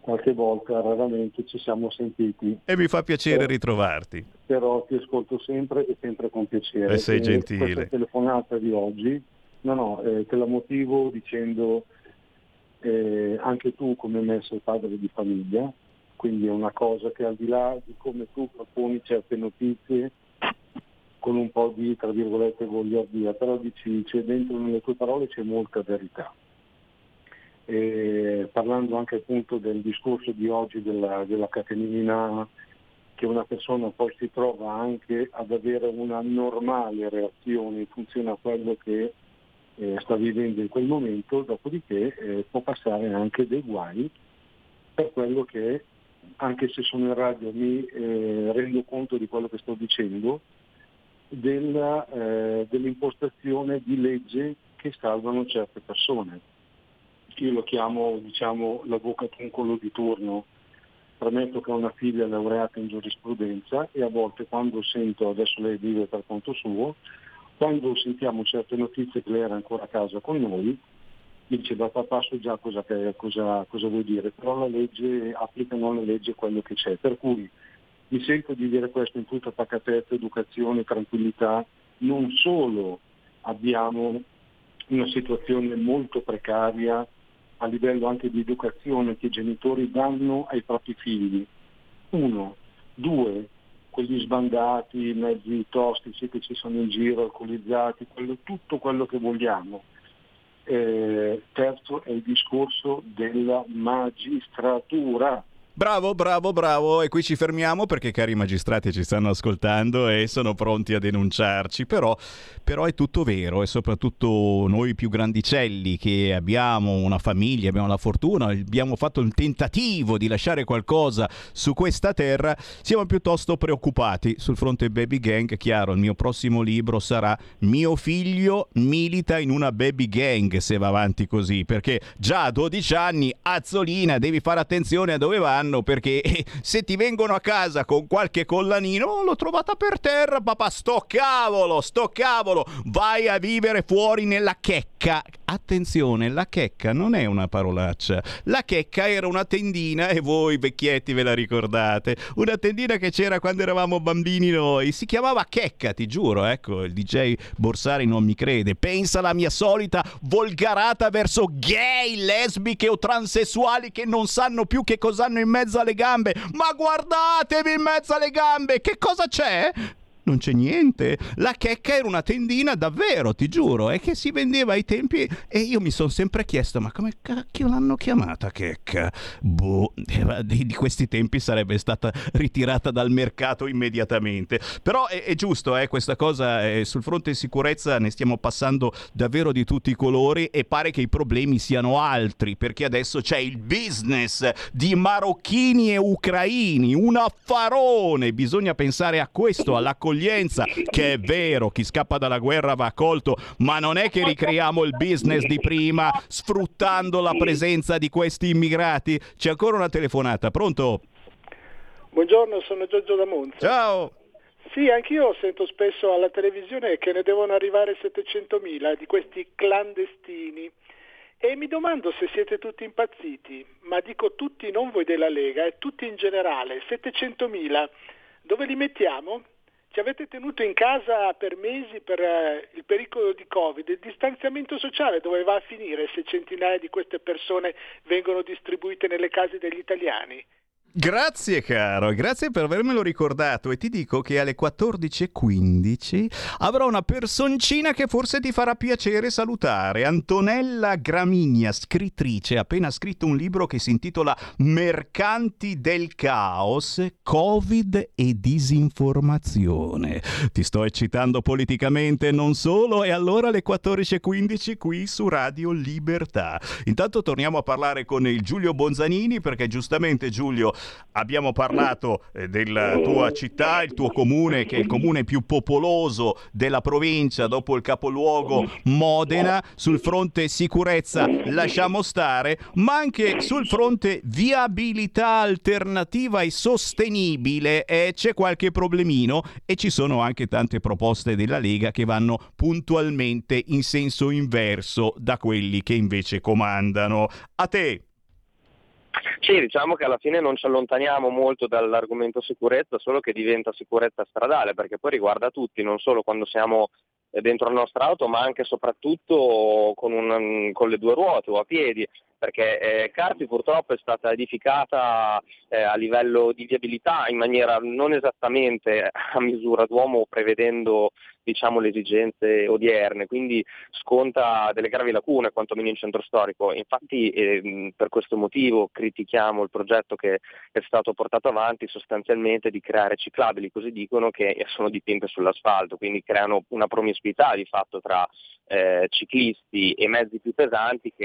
Qualche volta, raramente ci siamo sentiti. E mi fa piacere eh, ritrovarti. Però ti ascolto sempre e sempre con piacere. E sei gentile. Questa telefonata di oggi, no no, eh, te la motivo dicendo eh, anche tu come me sei padre di famiglia, quindi è una cosa che al di là di come tu proponi certe notizie con un po' di, tra virgolette, goliardia, però dici, c'è dentro nelle tue parole c'è molta verità. E parlando anche appunto del discorso di oggi della, della catenina, che una persona poi si trova anche ad avere una normale reazione in funzione a quello che eh, sta vivendo in quel momento, dopodiché eh, può passare anche dei guai per quello che anche se sono in radio mi eh, rendo conto di quello che sto dicendo, della, eh, dell'impostazione di legge che salvano certe persone. Io lo chiamo diciamo, l'avvocatuncolo di turno. Premetto che ho una figlia laureata in giurisprudenza e a volte quando sento, adesso lei vive per conto suo, quando sentiamo certe notizie che lei era ancora a casa con noi, dice da papà so già cosa, cosa, cosa vuoi dire, però la legge, applicano alla legge quello che c'è. Per cui mi sento di dire questo in tutta pacatezza, educazione, tranquillità. Non solo abbiamo una situazione molto precaria a livello anche di educazione che i genitori danno ai propri figli. Uno. Due, quegli sbandati, mezzi tossici che ci sono in giro, alcolizzati, quello, tutto quello che vogliamo. Eh, terzo è il discorso della magistratura, Bravo, bravo, bravo. E qui ci fermiamo perché cari magistrati ci stanno ascoltando e sono pronti a denunciarci. Però, però è tutto vero e soprattutto noi più grandicelli che abbiamo una famiglia, abbiamo la fortuna, abbiamo fatto un tentativo di lasciare qualcosa su questa terra, siamo piuttosto preoccupati. Sul fronte baby gang, chiaro, il mio prossimo libro sarà Mio figlio milita in una baby gang se va avanti così, perché già a 12 anni, Azzolina, devi fare attenzione a dove vanno perché *laughs* se ti vengono a casa con qualche collanino, "Oh, l'ho trovata per terra, papà, sto cavolo, sto cavolo, vai a vivere fuori nella checca. Attenzione, la checca non è una parolaccia. La checca era una tendina e voi vecchietti ve la ricordate. Una tendina che c'era quando eravamo bambini noi. Si chiamava checca, ti giuro. Ecco, il DJ Borsari non mi crede. Pensa alla mia solita volgarata verso gay, lesbiche o transessuali che non sanno più che cosa hanno in mezzo alle gambe. Ma guardatevi in mezzo alle gambe, che cosa c'è? Non c'è niente. La checca era una tendina davvero, ti giuro, e che si vendeva ai tempi e io mi sono sempre chiesto ma come cacchio l'hanno chiamata checca? Boh, di, di questi tempi sarebbe stata ritirata dal mercato immediatamente. Però è, è giusto, eh, questa cosa eh, sul fronte sicurezza ne stiamo passando davvero di tutti i colori e pare che i problemi siano altri perché adesso c'è il business di marocchini e ucraini, un affarone. Bisogna pensare a questo, all'accoglienza, che è vero, chi scappa dalla guerra va accolto, ma non è che ricreiamo il business di prima sfruttando la presenza di questi immigrati. C'è ancora una telefonata, pronto? Buongiorno, sono Giorgio da Monza. Ciao. Sì, anch'io sento spesso alla televisione che ne devono arrivare 700.000 di questi clandestini e mi domando se siete tutti impazziti, ma dico tutti, non voi della Lega, e tutti in generale, 700.000, dove li mettiamo? Ci avete tenuto in casa per mesi per eh, il pericolo di Covid, il distanziamento sociale dove va a finire se centinaia di queste persone vengono distribuite nelle case degli italiani? Grazie caro, grazie per avermelo ricordato e ti dico che alle 14.15 avrò una personcina che forse ti farà piacere salutare, Antonella Gramigna, scrittrice, ha appena scritto un libro che si intitola Mercanti del caos, Covid e disinformazione. Ti sto eccitando politicamente non solo e allora alle 14.15 qui su Radio Libertà. Intanto torniamo a parlare con il Giulio Bonzanini perché giustamente Giulio abbiamo parlato eh, della tua città, il tuo comune che è il comune più popoloso della provincia dopo il capoluogo Modena, sul fronte sicurezza lasciamo stare, ma anche sul fronte viabilità alternativa e sostenibile eh, c'è qualche problemino e ci sono anche tante proposte della Lega che vanno puntualmente in senso inverso da quelli che invece comandano. A te. Sì, diciamo che alla fine non ci allontaniamo molto dall'argomento sicurezza, solo che diventa sicurezza stradale, perché poi riguarda tutti, non solo quando siamo eh, dentro la nostra auto, ma anche e soprattutto con, un- con le due ruote o a piedi, perché eh, Carpi purtroppo è stata edificata eh, a livello di viabilità in maniera non esattamente a misura d'uomo, prevedendo diciamo, le esigenze odierne, quindi sconta delle gravi lacune, quantomeno in centro storico. Infatti ehm, per questo motivo critichiamo il progetto che è stato portato avanti sostanzialmente di creare ciclabili, così dicono, che sono dipinte sull'asfalto, quindi creano una promiscuità di fatto tra eh, ciclisti e mezzi più pesanti che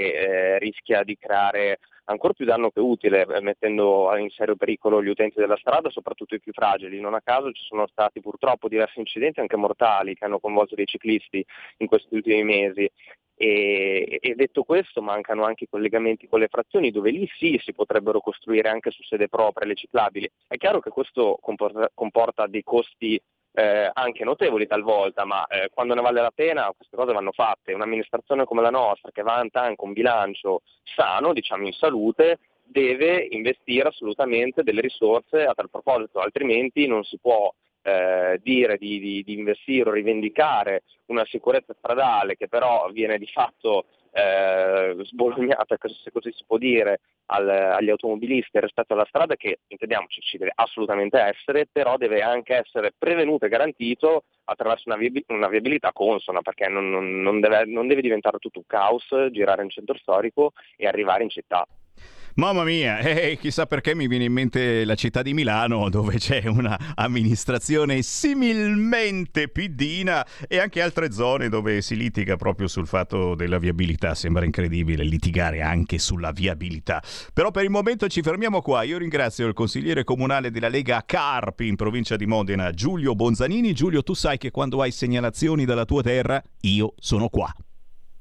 eh, rischia di creare ancora più danno che utile, eh, mettendo in serio pericolo gli utenti della strada, soprattutto i più fragili. Non a caso ci sono stati purtroppo diversi incidenti anche mortali che hanno coinvolto dei ciclisti in questi ultimi mesi. E, e detto questo mancano anche i collegamenti con le frazioni dove lì sì si potrebbero costruire anche su sede propria le ciclabili. È chiaro che questo comporta, comporta dei costi eh, anche notevoli talvolta, ma eh, quando ne vale la pena queste cose vanno fatte. Un'amministrazione come la nostra, che vanta anche un bilancio sano, diciamo in salute, deve investire assolutamente delle risorse a tal proposito, altrimenti non si può eh, dire di, di, di investire o rivendicare una sicurezza stradale che però viene di fatto eh, sbolognata, se così si può dire, al- agli automobilisti rispetto alla strada che, intendiamoci, ci deve assolutamente essere, però deve anche essere prevenuto e garantito attraverso una, viabi- una viabilità consona, perché non- non deve, non deve diventare tutto un caos girare in centro storico e arrivare in città. Mamma mia, *laughs* eh, chissà perché mi viene in mente la città di Milano dove c'è una amministrazione similmente piddina e anche altre zone dove si litiga proprio sul fatto della viabilità. Sembra incredibile litigare anche sulla viabilità. Però per il momento ci fermiamo qua. Io ringrazio il consigliere comunale della Lega Carpi in provincia di Modena, Giulio Bonzanini. Giulio, tu sai che quando hai segnalazioni dalla tua terra, io sono qua.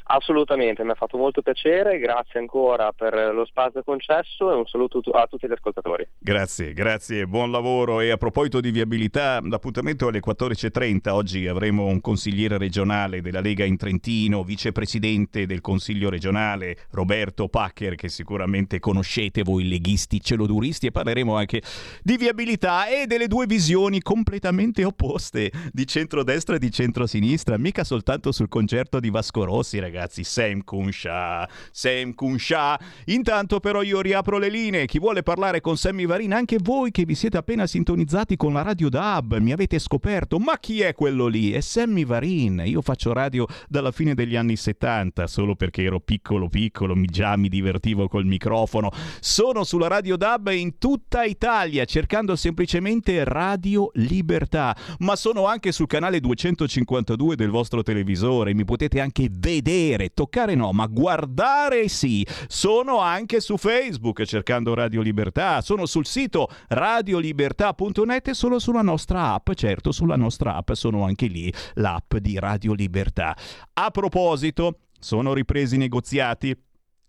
Assolutamente, mi ha fatto molto piacere, grazie ancora per lo spazio concesso e un saluto a tutti gli ascoltatori. Grazie, grazie, buon lavoro e a proposito di viabilità, l'appuntamento alle 14.30, oggi avremo un consigliere regionale della Lega in Trentino, vicepresidente del Consiglio regionale Roberto Packer che sicuramente conoscete voi leghisti celoduristi e parleremo anche di viabilità e delle due visioni completamente opposte di centrodestra e di centrosinistra, mica soltanto sul concerto di Vasco Rossi ragazzi ragazzi, Sam Kunsha, Sam Kunsha. Intanto però io riapro le linee, chi vuole parlare con Sammy Varin, anche voi che vi siete appena sintonizzati con la radio DAB, mi avete scoperto, ma chi è quello lì? È Sammy Varin, io faccio radio dalla fine degli anni 70, solo perché ero piccolo piccolo, già mi divertivo col microfono. Sono sulla radio DAB in tutta Italia, cercando semplicemente Radio Libertà, ma sono anche sul canale 252 del vostro televisore, mi potete anche vedere vedere, toccare no, ma guardare sì. Sono anche su Facebook cercando Radio Libertà, sono sul sito radiolibertà.net e sono sulla nostra app, certo sulla nostra app sono anche lì l'app di Radio Libertà. A proposito, sono ripresi i negoziati,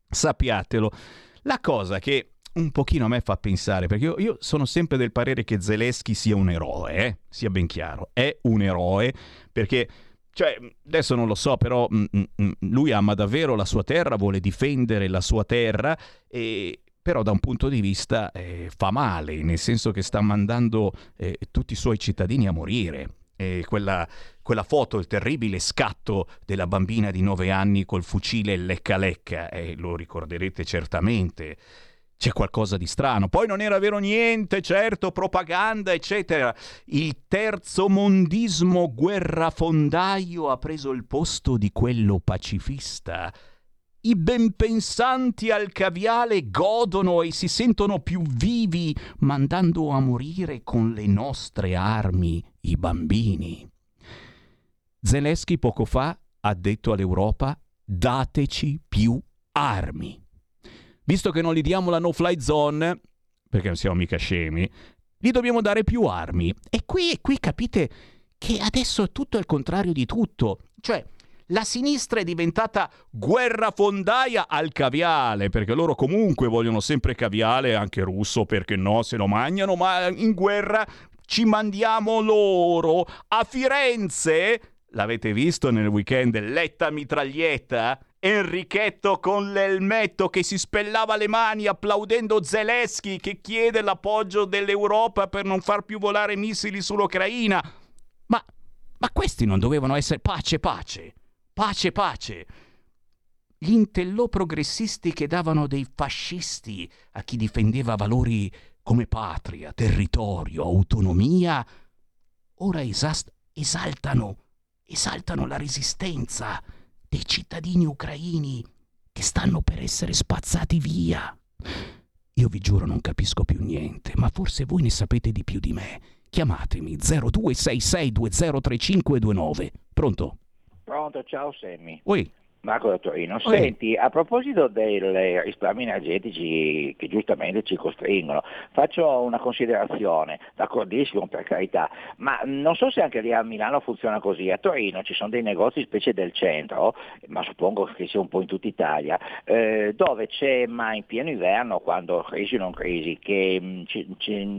sappiatelo. La cosa che un pochino a me fa pensare, perché io, io, sono sempre del parere che Zelensky sia un eroe, eh? sia ben chiaro, è un eroe, perché cioè, adesso non lo so, però mm, mm, lui ama davvero la sua terra, vuole difendere la sua terra, e, però da un punto di vista eh, fa male, nel senso che sta mandando eh, tutti i suoi cittadini a morire. Quella, quella, foto, il terribile scatto della bambina di nove anni col fucile lecca lecca, eh, lo ricorderete certamente c'è qualcosa di strano. Poi non era vero niente, certo, propaganda, eccetera. Il terzo mondismo guerrafondaio ha preso il posto di quello pacifista. I benpensanti al caviale godono e si sentono più vivi mandando a morire con le nostre armi i bambini. Zelensky poco fa ha detto all'Europa dateci più armi visto che non gli diamo la no-fly zone, perché non siamo mica scemi, gli dobbiamo dare più armi. E qui, qui capite che adesso è tutto il contrario di tutto. Cioè, la sinistra è diventata guerrafondaia al caviale, perché loro comunque vogliono sempre caviale, anche russo, perché no, se lo mangiano, ma in guerra ci mandiamo loro. A Firenze, l'avete visto nel weekend, Letta mitraglietta? Enrichetto con l'elmetto che si spellava le mani applaudendo Zelensky che chiede l'appoggio dell'Europa per non far più volare missili sull'Ucraina. Ma, ma questi non dovevano essere pace, pace, pace, pace. Gli intellò progressisti che davano dei fascisti a chi difendeva valori come patria, territorio, autonomia, ora esast- esaltano, esaltano la resistenza dei cittadini ucraini che stanno per essere spazzati via. Io vi giuro non capisco più niente, ma forse voi ne sapete di più di me. Chiamatemi 0266203529. Pronto? Pronto, ciao Sammy. Ui. Marco da Torino. Senti, a proposito dei risparmi energetici che giustamente ci costringono, faccio una considerazione, d'accordissimo per carità, ma non so se anche lì a Milano funziona così. A Torino ci sono dei negozi specie del centro, ma suppongo che sia un po' in tutta Italia, eh, dove c'è, ma in pieno inverno, quando crisi o non crisi, che mh, c'è,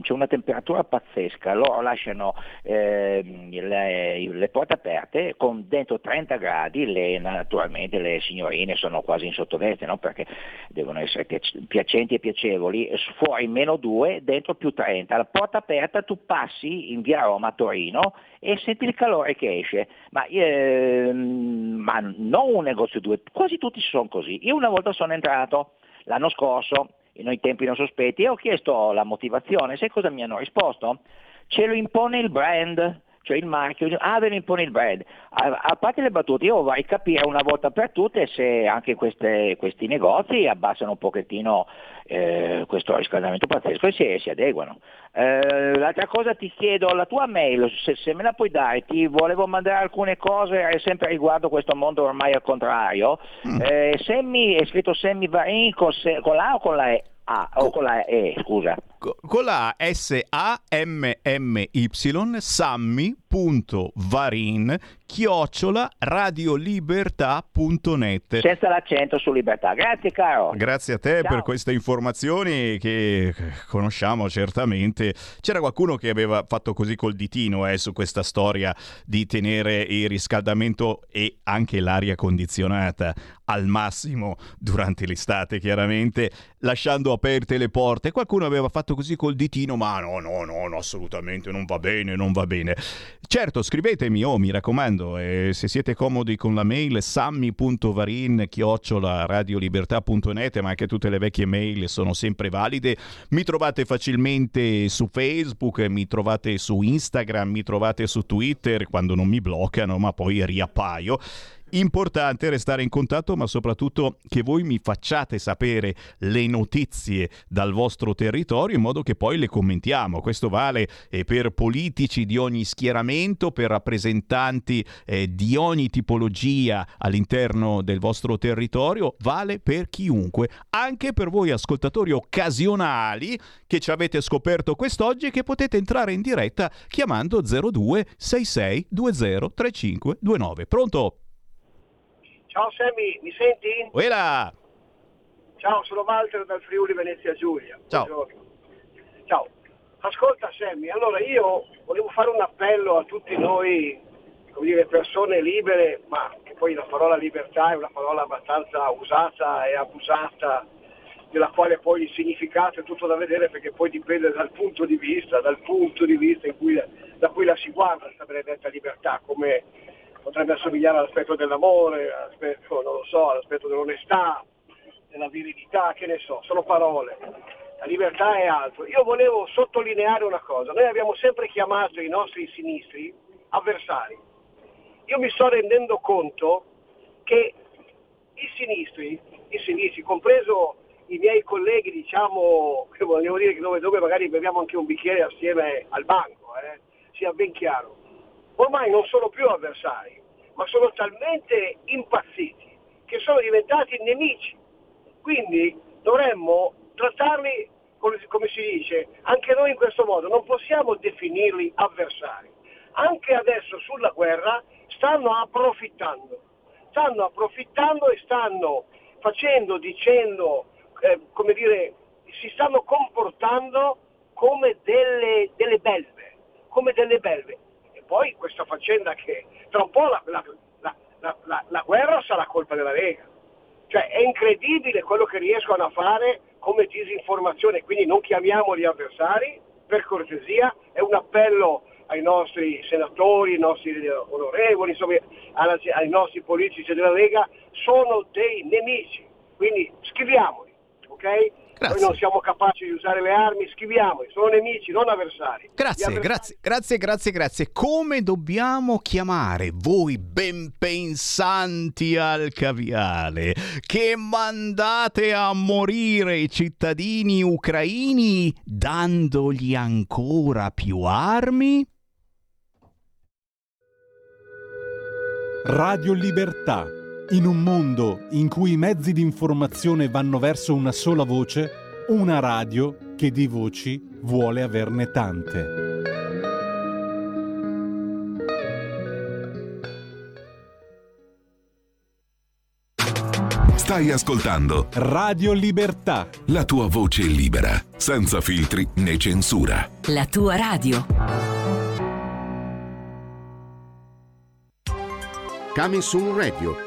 c'è, una temperatura pazzesca, loro lasciano eh, le, le porte aperte con dentro 30 gradi, le, naturalmente ovviamente le signorine sono quasi in sottoveste, no? perché devono essere piacenti e piacevoli, fuori meno 2, dentro più 30, la porta aperta tu passi in via Roma a Torino e senti il calore che esce, ma, eh, ma non un negozio 2, quasi tutti sono così. Io una volta sono entrato l'anno scorso, in tempi non sospetti, e ho chiesto la motivazione, sai cosa mi hanno risposto? Ce lo impone il brand, cioè il marchio, ah ve ne impone il brand. A, a, parte le battute, io vorrei capire una volta per tutte se anche queste, questi negozi abbassano un pochettino eh, questo riscaldamento pazzesco e si, si adeguano. Eh, l'altra cosa ti chiedo, la tua mail, se, se, me la puoi dare, ti volevo mandare alcune cose eh, sempre riguardo questo mondo ormai al contrario. Mm. Eh, Semmi, è scritto Semmi Varin con, se, con la o con la E? Ah, o con la E, scusa. Con la S-A-M-M-Y, sammi.varin, chiocciola radiolibertà.net. Senza l'accento su libertà. Grazie caro. Grazie a te Ciao. per queste informazioni che conosciamo certamente. C'era qualcuno che aveva fatto così col ditino eh, su questa storia di tenere il riscaldamento e anche l'aria condizionata al massimo durante l'estate, chiaramente, lasciando aperte le porte. Qualcuno aveva fatto così col ditino, ma no, no, no, no assolutamente non va bene, non va bene. Certo, scrivetemi, oh, mi raccomando, eh, se siete comodi con la mail sammi.varin chiocciola radiolibertà.net, ma anche tutte le vecchie mail sono sempre valide. Mi trovate facilmente su Facebook, mi trovate su Instagram, mi trovate su Twitter quando non mi bloccano, ma poi riappaio. Importante restare in contatto, ma soprattutto che voi mi facciate sapere le notizie dal vostro territorio in modo che poi le commentiamo. Questo vale eh, per politici di ogni schieramento, per rappresentanti eh, di ogni tipologia all'interno del vostro territorio, vale per chiunque, anche per voi ascoltatori occasionali che ci avete scoperto quest'oggi e che potete entrare in diretta chiamando 02 66 20 3529. Pronto? Ciao Sammy, mi senti? Uela! Ciao, sono Walter dal Friuli Venezia Giulia. Ciao. Buongiorno. Ciao. Ascolta Sammy, allora io volevo fare un appello a tutti noi, come dire, persone libere, ma che poi la parola libertà è una parola abbastanza usata e abusata, della quale poi il significato è tutto da vedere perché poi dipende dal punto di vista, dal punto di vista cui, da cui la si guarda questa benedetta libertà, come potrebbe assomigliare all'aspetto dell'amore, all'aspetto, non lo so, all'aspetto dell'onestà, della virilità, che ne so, sono parole. La libertà è altro. Io volevo sottolineare una cosa, noi abbiamo sempre chiamato i nostri sinistri avversari. Io mi sto rendendo conto che i sinistri, i sinistri, compreso i miei colleghi, diciamo, che vogliamo dire dove, dove magari beviamo anche un bicchiere assieme al banco, eh, sia ben chiaro, ormai non sono più avversari, ma sono talmente impazziti che sono diventati nemici. Quindi dovremmo trattarli, come si dice, anche noi in questo modo, non possiamo definirli avversari. Anche adesso sulla guerra stanno approfittando, stanno approfittando e stanno facendo, dicendo, eh, come dire, si stanno comportando come delle, delle belve, come delle belve poi questa faccenda che tra un po' la, la, la, la, guerra sarà colpa della Lega. Cioè è incredibile quello che riescono a fare come disinformazione, quindi non chiamiamoli avversari, per cortesia, è un appello ai nostri senatori, ai nostri onorevoli, insomma, ai nostri politici della Lega, sono dei nemici, quindi scriviamoli, ok? Grazie. Noi non siamo capaci di usare le armi, scriviamoli, sono nemici, non avversari. Grazie, avversari. grazie, grazie, grazie, grazie. Come dobbiamo chiamare voi ben pensanti al caviale che mandate a morire i cittadini ucraini dandogli ancora più armi? Radio Libertà in un mondo in cui i mezzi di informazione vanno verso una sola voce, una radio che di voci vuole averne tante. Stai ascoltando Radio Libertà. La tua voce libera, senza filtri né censura. La tua radio. Coming Soon Radio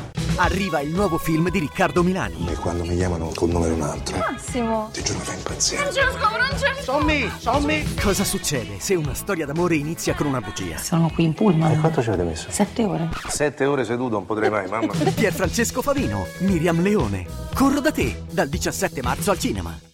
Arriva il nuovo film di Riccardo Milani. E quando mi chiamano col nome un altro. Massimo. Ti giuro fa impazzire. Francesco, Francesco. Sommi, sommi. Cosa succede se una storia d'amore inizia con una bugia? Sono qui in pullman. E quanto ci avete messo? Sette ore. Sette ore seduto, non potrei mai, mamma. Pier Francesco Favino, Miriam Leone. Corro da te, dal 17 marzo al cinema.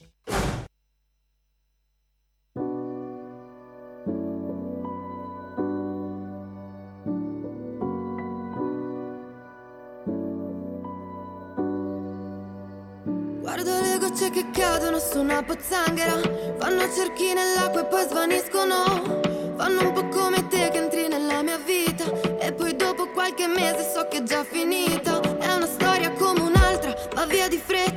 Gocce che cadono su una pozzanghera Fanno cerchi nell'acqua e poi svaniscono. Fanno un po' come te che entri nella mia vita E poi dopo qualche mese so che è già finita. È una storia come un'altra, va via di fretta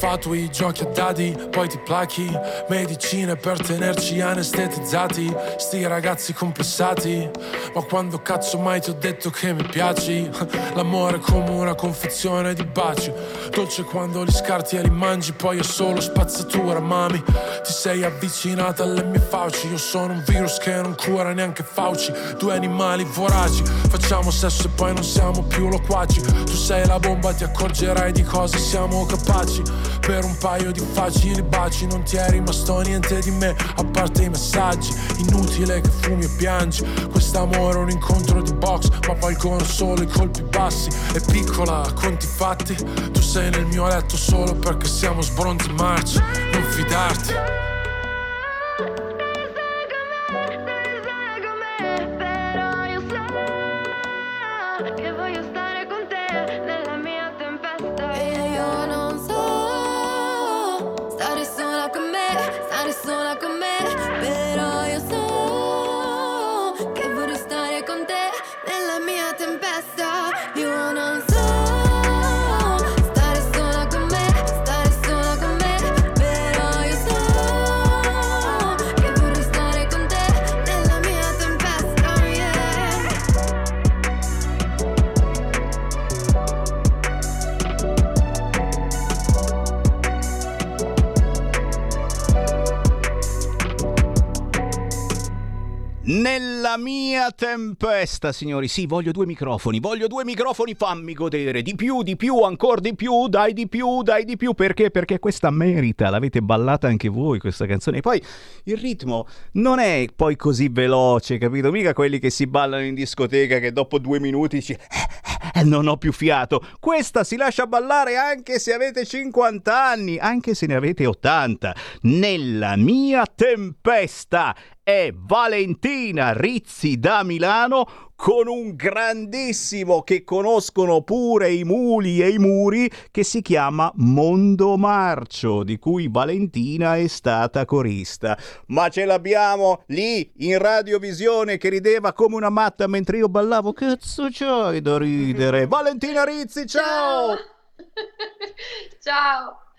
fatui, giochi a dadi, poi ti plachi. Medicine per tenerci anestetizzati. Sti ragazzi complessati Ma quando cazzo mai ti ho detto che mi piaci? *laughs* L'amore è come una confezione di baci. Dolce quando li scarti e li mangi Poi è solo spazzatura, mami. Ti sei avvicinata alle mie fauci. Io sono un virus che non cura neanche Fauci. Due animali voraci. Facciamo sesso e poi non siamo più loquaci. Tu sei la bomba, ti accorgerai di cosa siamo capaci Per un paio di facili baci. Non ti è rimasto niente di me A parte i messaggi. Inutile che fumi e piangi. Quest'amore è un incontro di box Ma valgono solo i colpi bassi. È piccola, conti fatti. Tu sei nel mio letto solo perché siamo sbronzi marci Non fidarti Nella mia tempesta, signori. Sì, voglio due microfoni. Voglio due microfoni. Fammi godere. Di più, di più, ancora di più. Dai di più, dai di più. Perché? Perché questa merita. L'avete ballata anche voi, questa canzone. E poi il ritmo non è poi così veloce, capito? Mica quelli che si ballano in discoteca che dopo due minuti dici. "Eh, Non ho più fiato. Questa si lascia ballare anche se avete 50 anni, anche se ne avete 80. Nella mia tempesta è Valentina Rizzi da Milano con un grandissimo che conoscono pure i muli e i muri che si chiama Mondo Marcio, di cui Valentina è stata corista. Ma ce l'abbiamo lì in radiovisione che rideva come una matta mentre io ballavo. Cazzo c'hai da ridere? Valentina Rizzi, ciao! Ciao. *laughs*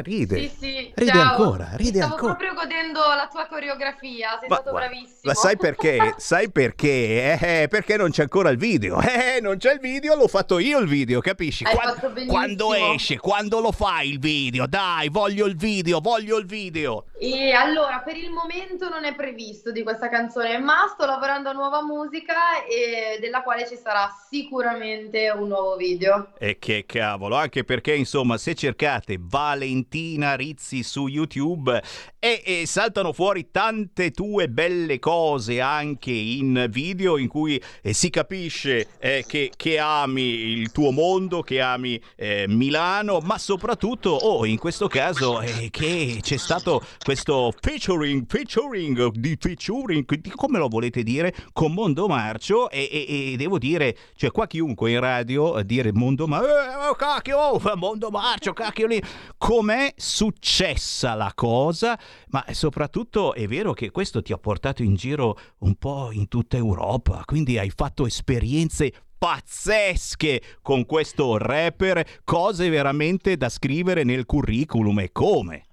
Ride. Sì, sì, Ride ciao. ancora, ride Stavo ancora. proprio godendo la tua coreografia, sei Ma stato guarda, bravissimo. Ma sai perché? *laughs* sai perché? Eh, perché non c'è ancora il video. *laughs* Eh, non c'è il video, l'ho fatto io il video, capisci? Hai Quan- fatto benissimo. quando esce, quando lo fai il video? Dai, voglio il video, voglio il video. E allora, per il momento non è previsto di questa canzone, ma sto lavorando a nuova musica e della quale ci sarà sicuramente un nuovo video. E che cavolo, anche perché insomma se cercate Valentina Rizzi su YouTube e, e saltano fuori tante tue belle cose anche in video in cui eh, si capisce eh, che, che ami il tuo mondo, che ami eh, Milano, ma soprattutto, oh, in questo caso eh, che c'è stato questo featuring, featuring, di featuring, di come lo volete dire, con Mondo Marcio e, e- e devo dire, cioè qua chiunque in radio eh, dire Mondo Marcio, eh, oh, cacchio, oh, Mondo Marcio, cacchio lì, com'è successa la cosa, ma soprattutto è vero che questo ti ha portato in giro un po' in tutta Europa, quindi hai fatto esperienze pazzesche con questo rapper, cose veramente da scrivere nel curriculum e come?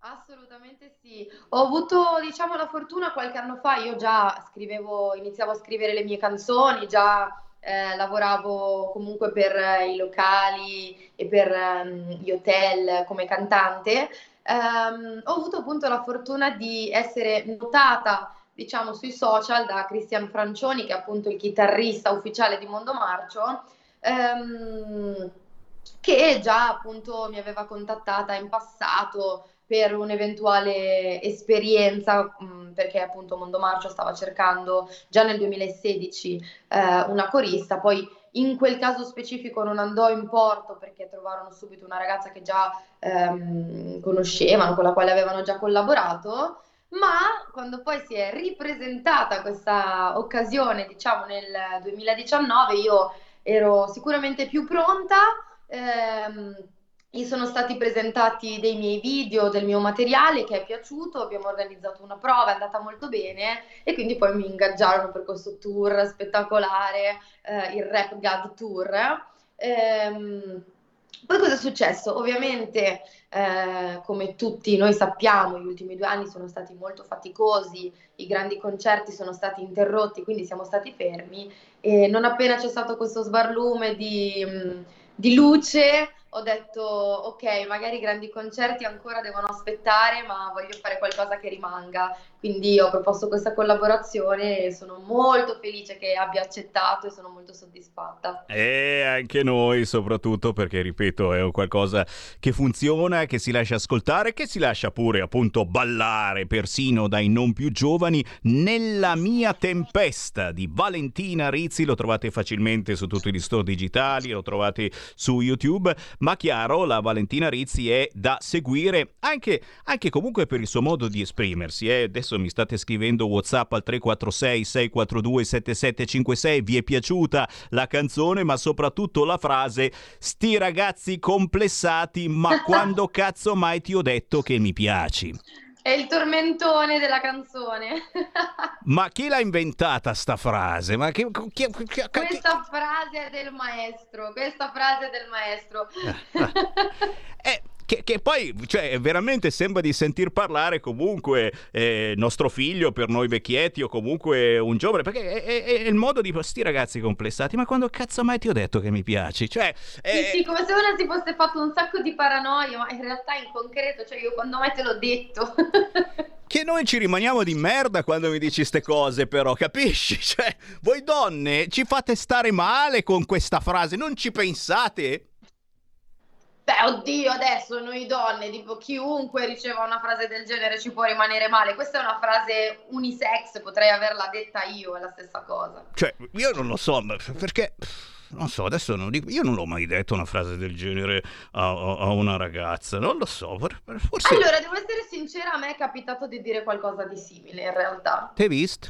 Assolutamente sì. Ho avuto, diciamo, la fortuna qualche anno fa, io già scrivevo, iniziavo a scrivere le mie canzoni, già eh, lavoravo comunque per eh, i locali e per ehm, gli hotel come cantante. Ehm, ho avuto appunto la fortuna di essere notata, diciamo, sui social da Cristian Francioni, che è appunto il chitarrista ufficiale di Mondo Marcio, ehm, che già appunto mi aveva contattata in passato per un'eventuale esperienza, mh, perché appunto Mondo Marcio stava cercando già nel 2016 eh, una corista, poi in quel caso specifico non andò in porto perché trovarono subito una ragazza che già ehm, conoscevano, con la quale avevano già collaborato, ma quando poi si è ripresentata questa occasione, diciamo nel 2019, io ero sicuramente più pronta. ehm, gli sono stati presentati dei miei video, del mio materiale che è piaciuto, abbiamo organizzato una prova, è andata molto bene e quindi poi mi ingaggiarono per questo tour spettacolare, eh, il Rap God Tour. Ehm, poi cosa è successo? Ovviamente, eh, come tutti noi sappiamo, gli ultimi due anni sono stati molto faticosi, i grandi concerti sono stati interrotti, quindi siamo stati fermi e non appena c'è stato questo sbarlume di, mh, di luce, ho detto ok, magari grandi concerti ancora devono aspettare, ma voglio fare qualcosa che rimanga. Quindi ho proposto questa collaborazione e sono molto felice che abbia accettato e sono molto soddisfatta. E anche noi, soprattutto perché, ripeto, è qualcosa che funziona, che si lascia ascoltare, che si lascia pure appunto ballare persino dai non più giovani. Nella mia tempesta di Valentina Rizzi lo trovate facilmente su tutti gli store digitali, lo trovate su YouTube. Ma chiaro, la Valentina Rizzi è da seguire anche, anche comunque per il suo modo di esprimersi. eh. Adesso mi state scrivendo WhatsApp al 346 642 7756. Vi è piaciuta la canzone, ma soprattutto la frase Sti ragazzi complessati, ma *laughs* quando cazzo mai ti ho detto che mi piaci? È il tormentone della canzone. *laughs* Ma chi l'ha inventata sta frase? Ma che, chi- chi- Questa frase è del maestro, questa frase è del maestro. *laughs* Che, che poi, cioè, veramente sembra di sentir parlare comunque eh, nostro figlio per noi vecchietti o comunque un giovane, perché è, è- è il modo di sti ragazzi complessati, ma quando cazzo mai ti ho detto che mi piaci? Cioè, Sì, sì, come se uno si fosse fatto un sacco di paranoia, ma in realtà in concreto, cioè io quando mai te l'ho detto. *laughs* che noi ci rimaniamo di merda quando mi dici ste cose, però, capisci? *laughs* Cioè, voi donne ci fate stare male con questa frase, non ci pensate? Beh, oddio, adesso noi donne, tipo chiunque riceva una frase del genere ci può rimanere male. Questa è una frase unisex, potrei averla detta io, è la stessa cosa. Cioè, io non lo so, perché... Non so, adesso non dico... Io non l'ho mai detto una frase del genere a, a- a una ragazza, non lo so, for- forse... Allora, devo essere sincera, a me è capitato di dire qualcosa di simile in realtà. T'hai visto?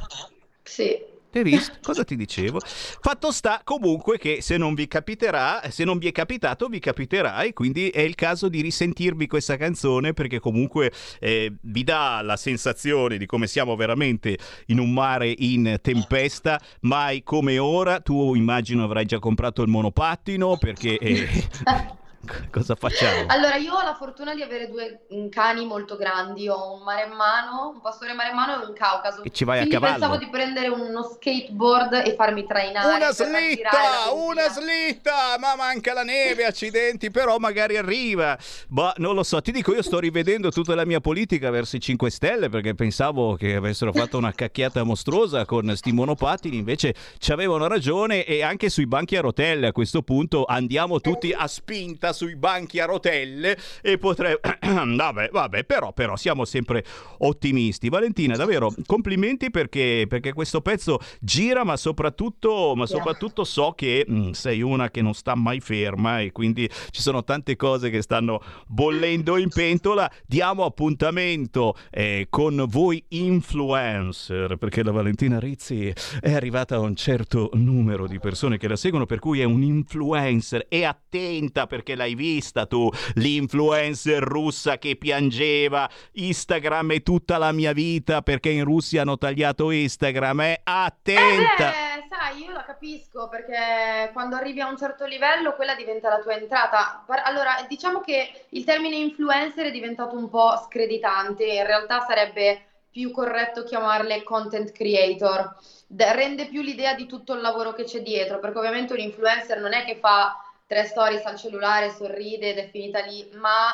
Sì. Visto? Cosa ti dicevo? Fatto sta comunque che se non vi capiterà, se non vi è capitato, vi capiterà e quindi è il caso di risentirvi questa canzone perché comunque eh, vi dà la sensazione di come siamo veramente in un mare in tempesta, mai come ora. Tu immagino avrai già comprato il monopattino perché... eh, *laughs* *laughs* Cosa facciamo? Allora, io ho la fortuna di avere due mm, cani molto grandi, ho un maremmano, un pastore maremmano e un caucaso. E ci vai a Quindi cavallo? pensavo di prendere uno skateboard e farmi trainare. Una slitta, una slitta, ma manca la neve, accidenti, però magari arriva. Boh, non lo so, ti dico, io sto rivedendo tutta la mia politica verso i 5 Stelle perché pensavo che avessero fatto una cacchiata mostruosa con sti monopattini, invece ci avevano ragione e anche sui banchi a rotelle a questo punto andiamo tutti a spinta sui banchi a rotelle e potrei... *clears throat* vabbè, vabbè, però, però siamo sempre ottimisti. Valentina, davvero complimenti perché, perché questo pezzo gira, ma soprattutto, ma soprattutto so che mm, sei una che non sta mai ferma e quindi ci sono tante cose che stanno bollendo in pentola. Diamo appuntamento eh, con voi influencer perché la Valentina Rizzi è arrivata a un certo numero di persone che la seguono, per cui è un influencer. E attenta perché l'hai vista tu, l'influencer russa che piangeva. Instagram è tutta la mia vita perché in Russia hanno tagliato Instagram. Eh? Attenta! Eh beh, sai, io la capisco perché quando arrivi a un certo livello quella diventa la tua entrata. Allora, diciamo che il termine influencer è diventato un po' screditante, in realtà sarebbe più corretto chiamarle content creator. Rende più l'idea di tutto il lavoro che c'è dietro, perché ovviamente un influencer non è che fa tre stories al cellulare, sorride ed è finita lì, ma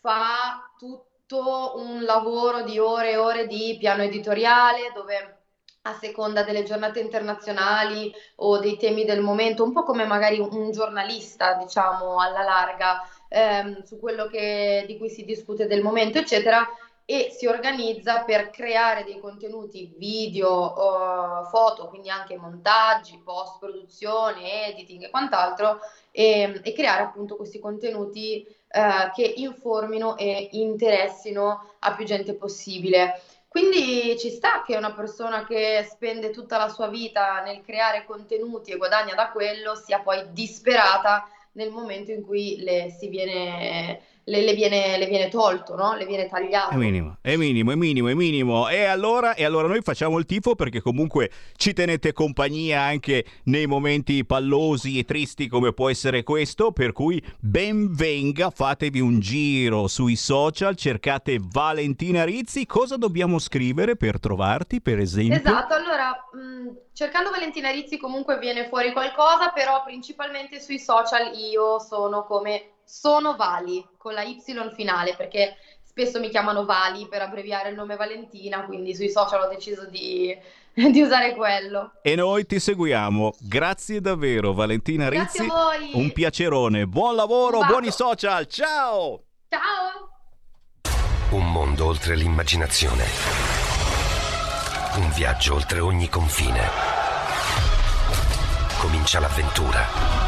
fa tutto un lavoro di ore e ore di piano editoriale dove a seconda delle giornate internazionali o dei temi del momento, un po' come magari un giornalista, diciamo, alla larga, ehm, su quello che- di cui si discute del momento, eccetera, e si organizza per creare dei contenuti video, eh, foto, quindi anche montaggi, post-produzione, editing e quant'altro, e, e creare appunto questi contenuti eh, che informino e interessino a più gente possibile. Quindi ci sta che una persona che spende tutta la sua vita nel creare contenuti e guadagna da quello sia poi disperata nel momento in cui le, si viene, le, le viene, le viene tolto, no? Le viene tagliato. È minimo, è minimo, è minimo, è minimo. E allora, e allora noi facciamo il tifo perché comunque ci tenete compagnia anche nei momenti pallosi e tristi come può essere questo, per cui ben venga, fatevi un giro sui social, cercate Valentina Rizzi, cosa dobbiamo scrivere per trovarti, per esempio? Esatto, allora mh, cercando Valentina Rizzi comunque viene fuori qualcosa, però principalmente sui social io sono come sono Vali con la Y finale perché spesso mi chiamano Vali per abbreviare il nome Valentina, quindi sui social ho deciso di, *laughs* di usare quello. E noi ti seguiamo. Grazie davvero Valentina Grazie Rizzi. a voi. Un piacerone. Buon lavoro, buoni social. Ciao! Ciao! Un mondo oltre l'immaginazione. Un viaggio oltre ogni confine. Comincia l'avventura.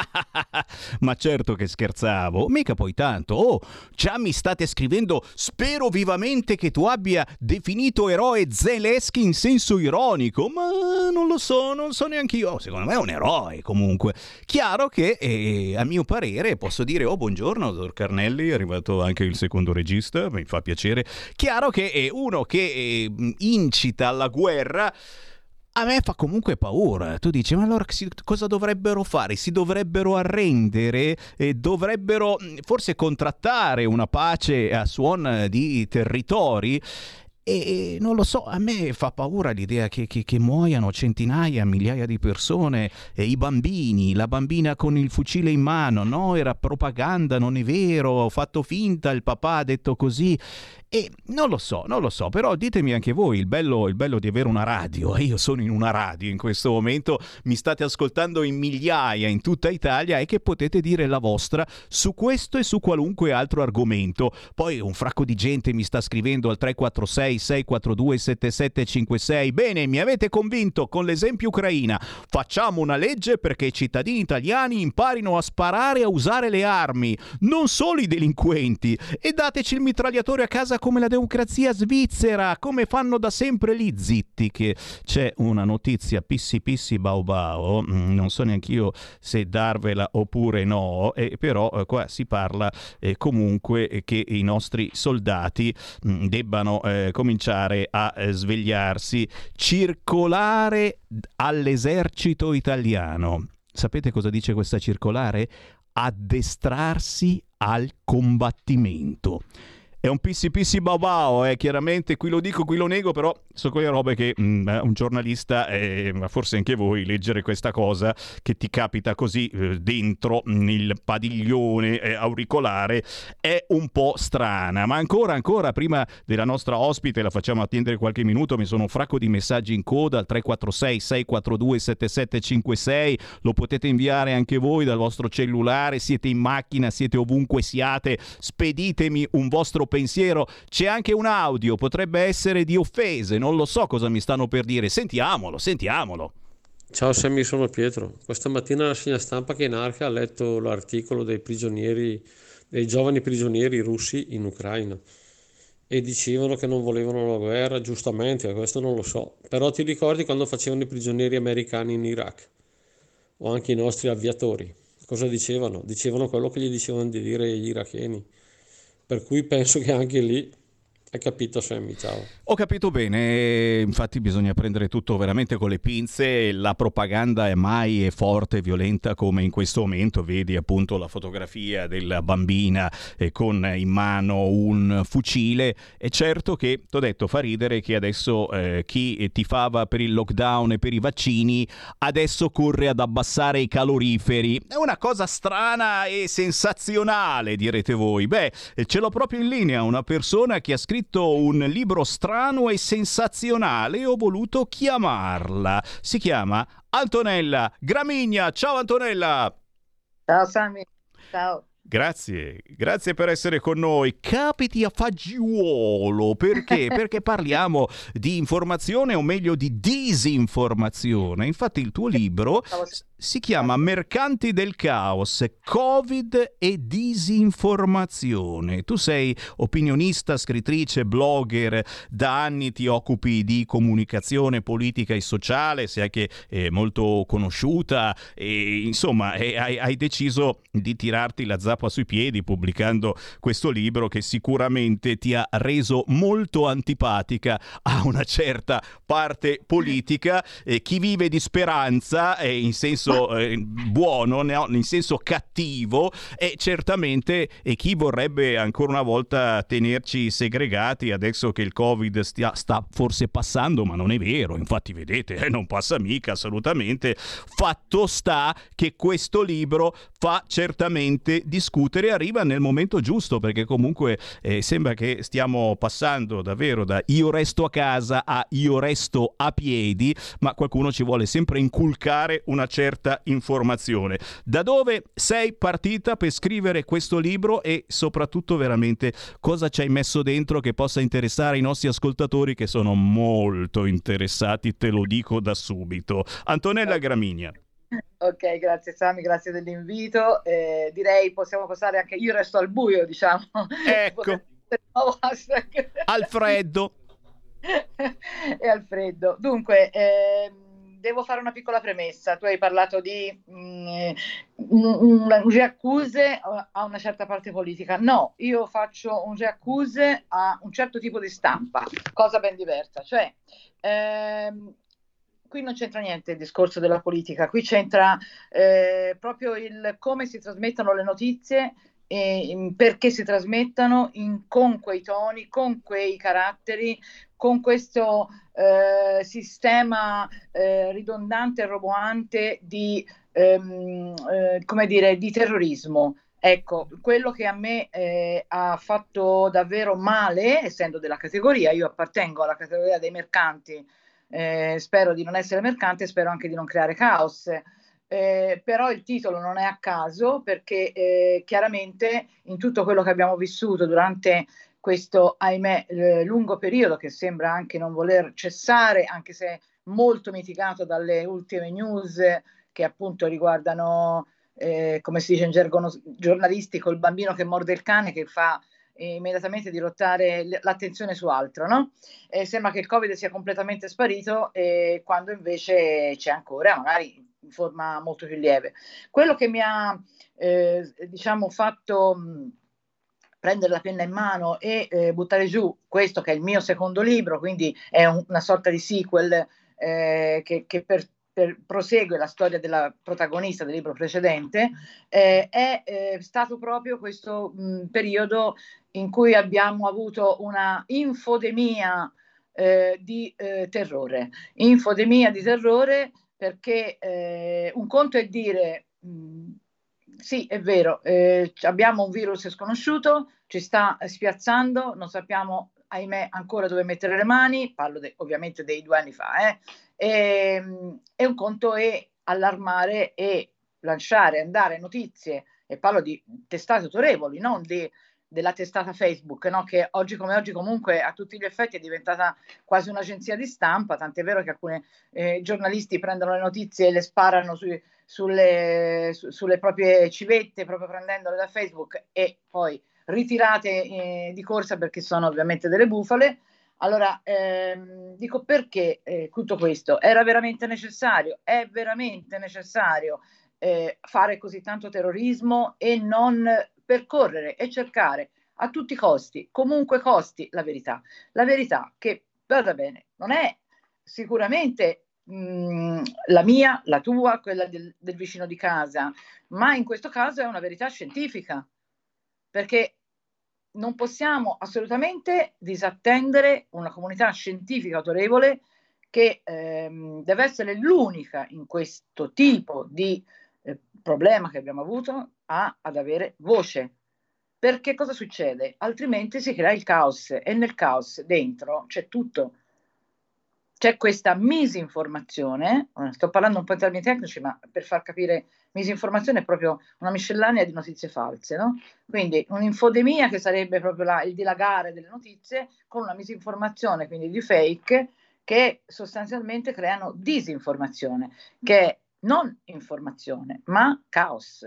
*laughs* Ma certo che scherzavo, mica poi tanto. Oh, già mi state scrivendo, spero vivamente che tu abbia definito eroe Zelensky in senso ironico, ma non lo so, non so neanche io. Secondo me è un eroe comunque. Chiaro che, eh, a mio parere, posso dire, oh buongiorno, dottor Carnelli, è arrivato anche il secondo regista, mi fa piacere. Chiaro che è uno che eh, incita alla guerra a me fa comunque paura. Tu dici, ma allora cosa dovrebbero fare? Si dovrebbero arrendere? E dovrebbero forse contrattare una pace a suon di territori? E non lo so, a me fa paura l'idea che, che- che muoiano centinaia, migliaia di persone, e i bambini, la bambina con il fucile in mano, no, era propaganda, non è vero, ho fatto finta, il papà ha detto così. E non lo so, non lo so, però ditemi anche voi, il bello, il bello di avere una radio, e io sono in una radio in questo momento, mi state ascoltando in migliaia in tutta Italia e che potete dire la vostra su questo e su qualunque altro argomento. Poi un fracco di gente mi sta scrivendo al 346 346 642 7756. Bene, mi avete convinto con l'esempio Ucraina. Facciamo una legge perché i cittadini italiani imparino a sparare e a usare le armi, non solo i delinquenti. E dateci il mitragliatore a casa come la democrazia svizzera, come fanno da sempre lì zitti che c'è una notizia pissi pissi bau bau, mm, non so neanche io se darvela oppure no, eh, però eh, qua si parla eh, comunque che i nostri soldati mh, mm, debbano eh, cominciare a eh, svegliarsi, circolare all'esercito italiano. Sapete cosa dice questa circolare? Addestrarsi al combattimento. È un pissi pissi babao, eh, chiaramente qui lo dico, qui lo nego, però sono quelle robe che mh, mm, un giornalista, eh, ma forse anche voi, leggere questa cosa che ti capita così eh, dentro mm, il padiglione eh, auricolare è un po' strana. Ma ancora, ancora, prima della nostra ospite, la facciamo attendere qualche minuto, mi sono un fracco di messaggi in coda al 346 642 7756, lo potete inviare anche voi dal vostro cellulare, siete in macchina, siete ovunque siate, speditemi un vostro pensiero. C'è anche un audio, potrebbe essere di offese, non lo so cosa mi stanno per dire. Sentiamolo, sentiamolo. Ciao Sammy, sono Pietro. Questa mattina la segna stampa che in Arca ha letto l'articolo dei prigionieri, dei giovani prigionieri russi in Ucraina e dicevano che non volevano la guerra, giustamente, questo non lo so. Però ti ricordi quando facevano i prigionieri americani in Iraq? O anche i nostri aviatori? Cosa dicevano? Dicevano quello che gli dicevano di dire gli iracheni. Per cui penso che anche lì hai capito Sammy, ciao. Ho capito bene, infatti bisogna prendere tutto veramente con le pinze, la propaganda è mai forte e violenta come in questo momento, vedi appunto la fotografia della bambina eh, con in mano un fucile, è certo che, ti ho detto, fa ridere che adesso eh, chi tifava per il lockdown e per i vaccini adesso corre ad abbassare i caloriferi, è una cosa strana e sensazionale direte voi, beh ce l'ho proprio in linea una persona che ha scritto scritto un libro strano e sensazionale e ho voluto chiamarla. Si chiama Antonella Gramigna. Ciao Antonella! Ciao Sammy, ciao. Grazie, grazie per essere con noi. Capiti a fagiolo, perché? *laughs* perché parliamo di informazione o meglio di disinformazione. Infatti il tuo libro si chiama Mercanti del Caos, Covid e disinformazione. Tu sei opinionista, scrittrice, blogger, da anni ti occupi di comunicazione politica e sociale, sei anche eh, molto conosciuta e insomma eh, hai, hai, deciso di tirarti la zappa sui piedi pubblicando questo libro che sicuramente ti ha reso molto antipatica a una certa parte politica. Eh, chi vive di speranza e in senso senso eh, buono, in senso cattivo e certamente e chi vorrebbe ancora una volta tenerci segregati adesso che il Covid stia, sta forse passando, ma non è vero, infatti vedete, eh, non passa mica assolutamente. Fatto sta che questo libro fa certamente discutere, arriva nel momento giusto perché comunque eh, sembra che stiamo passando davvero da io resto a casa a io resto a piedi, ma qualcuno ci vuole sempre inculcare una certa certa informazione. Da dove sei partita per scrivere questo libro e soprattutto veramente cosa ci hai messo dentro che possa interessare i nostri ascoltatori che sono molto interessati, te lo dico da subito. Antonella Gramigna. Ok, grazie Sami, grazie dell'invito. Eh, direi possiamo passare anche io resto al buio, diciamo. Ecco. *laughs* al freddo. *laughs* e al freddo. Dunque, ehm, devo fare una piccola premessa. Tu hai parlato di mh, un riaccuse a una certa parte politica. No, io faccio un riaccuse a un certo tipo di stampa, cosa ben diversa. Cioè, ehm, qui non c'entra niente il discorso della politica, qui c'entra eh, proprio il come si trasmettono le notizie eh, perché si trasmettano in, con quei toni, con quei caratteri, con questo eh, sistema eh, ridondante e roboante di, ehm, eh, come dire, di terrorismo. Ecco, quello che a me eh, ha fatto davvero male, essendo della categoria, io appartengo alla categoria dei mercanti, eh, spero di non essere mercante, spero anche di non creare caos. Eh, però il titolo non è a caso perché eh, chiaramente in tutto quello che abbiamo vissuto durante questo, ahimè, eh, lungo periodo che sembra anche non voler cessare, anche se molto mitigato dalle ultime news che appunto riguardano, eh, come si dice in gergo giornalistico, il bambino che morde il cane che fa immediatamente dirottare l'attenzione su altro, no? E sembra che il Covid sia completamente sparito eh, quando invece c'è ancora, magari in forma molto più lieve. Quello che mi ha, eh, diciamo, fatto mh, prendere la penna in mano e eh, buttare giù questo che è il mio secondo libro, quindi è un, una sorta di sequel eh, che, che per per, prosegue la storia della protagonista del libro precedente, eh, è eh, stato proprio questo mh, periodo in cui abbiamo avuto una infodemia eh, di eh, terrore. Infodemia di terrore perché un conto è dire mh, sì, è vero, eh, abbiamo un virus sconosciuto, ci sta spiazzando, non sappiamo ahimè ancora dove mettere le mani, parlo de, ovviamente dei due anni fa, eh. e, ehm, e un conto è allarmare e lanciare, andare notizie, e parlo di testate autorevoli, non di, della testata Facebook, no? che oggi come oggi comunque a tutti gli effetti è diventata quasi un'agenzia di stampa, tant'è vero che alcuni eh, giornalisti prendono le notizie e le sparano sui, sulle, su, sulle proprie civette, proprio prendendole da Facebook e poi ritirate eh, di corsa perché sono ovviamente delle bufale. Allora, ehm, dico perché eh, tutto questo era veramente necessario, è veramente necessario eh, fare così tanto terrorismo e non percorrere e cercare a tutti i costi, comunque costi, la verità. La verità che, vada bene, non è sicuramente mh, la mia, la tua, quella del, del vicino di casa, ma in questo caso è una verità scientifica perché non possiamo assolutamente disattendere una comunità scientifica autorevole che ehm, deve essere l'unica in questo tipo di eh, problema che abbiamo avuto a, ad avere voce. Perché cosa succede? Altrimenti si crea il caos e nel caos dentro c'è tutto c'è questa misinformazione, sto parlando un po' in termini tecnici, ma per far capire, misinformazione è proprio una miscellanea di notizie false, no? Quindi un'infodemia che sarebbe proprio la, il dilagare delle notizie con una misinformazione, quindi di fake, che sostanzialmente creano disinformazione, che è non informazione, ma caos.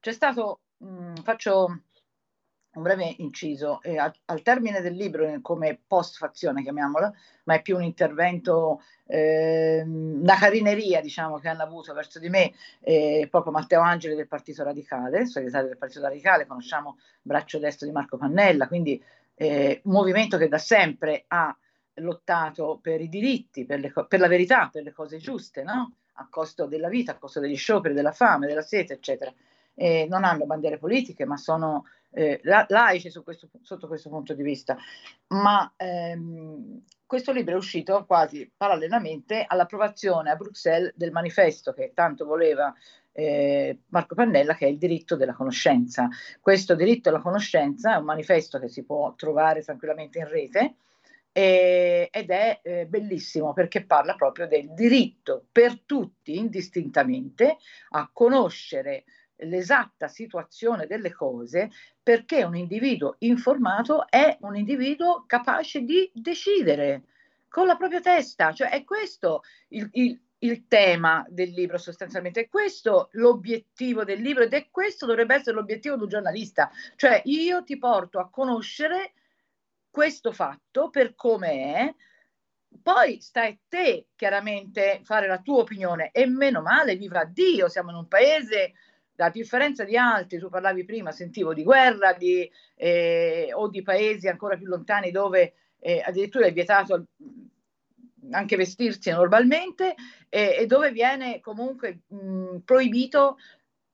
C'è stato, mh, faccio un breve inciso, eh, al, al, termine del libro, eh, come post-fazione chiamiamola, ma è più un intervento, eh, una carineria diciamo che hanno avuto verso di me eh, proprio Matteo Angeli del Partito Radicale, segretario del Partito Radicale, conosciamo braccio destro di Marco Pannella, quindi eh, un movimento che da sempre ha lottato per i diritti, per, le, per la verità, per le cose giuste, no? a costo della vita, a costo degli scioperi, della fame, della sete, eccetera. E non hanno bandiere politiche, ma sono eh, laici questo, sotto questo punto di vista, ma ehm, questo libro è uscito quasi parallelamente all'approvazione a Bruxelles del manifesto che tanto voleva eh, Marco Pannella, che è il diritto della conoscenza. Questo diritto alla conoscenza è un manifesto che si può trovare tranquillamente in rete. Ed è eh, bellissimo perché parla proprio del diritto per tutti indistintamente a conoscere l'esatta situazione delle cose perché un individuo informato è un individuo capace di decidere con la propria testa, cioè è questo il, il, il tema del libro sostanzialmente, è questo l'obiettivo del libro ed è questo dovrebbe essere l'obiettivo di un giornalista, cioè io ti porto a conoscere questo fatto per come è, poi stai a te chiaramente fare la tua opinione e meno male, viva Dio, siamo in un paese a differenza di altri, tu parlavi prima, sentivo di guerra di, eh, o di paesi ancora più lontani dove eh, addirittura è vietato anche vestirsi normalmente eh, e dove viene comunque mh, proibito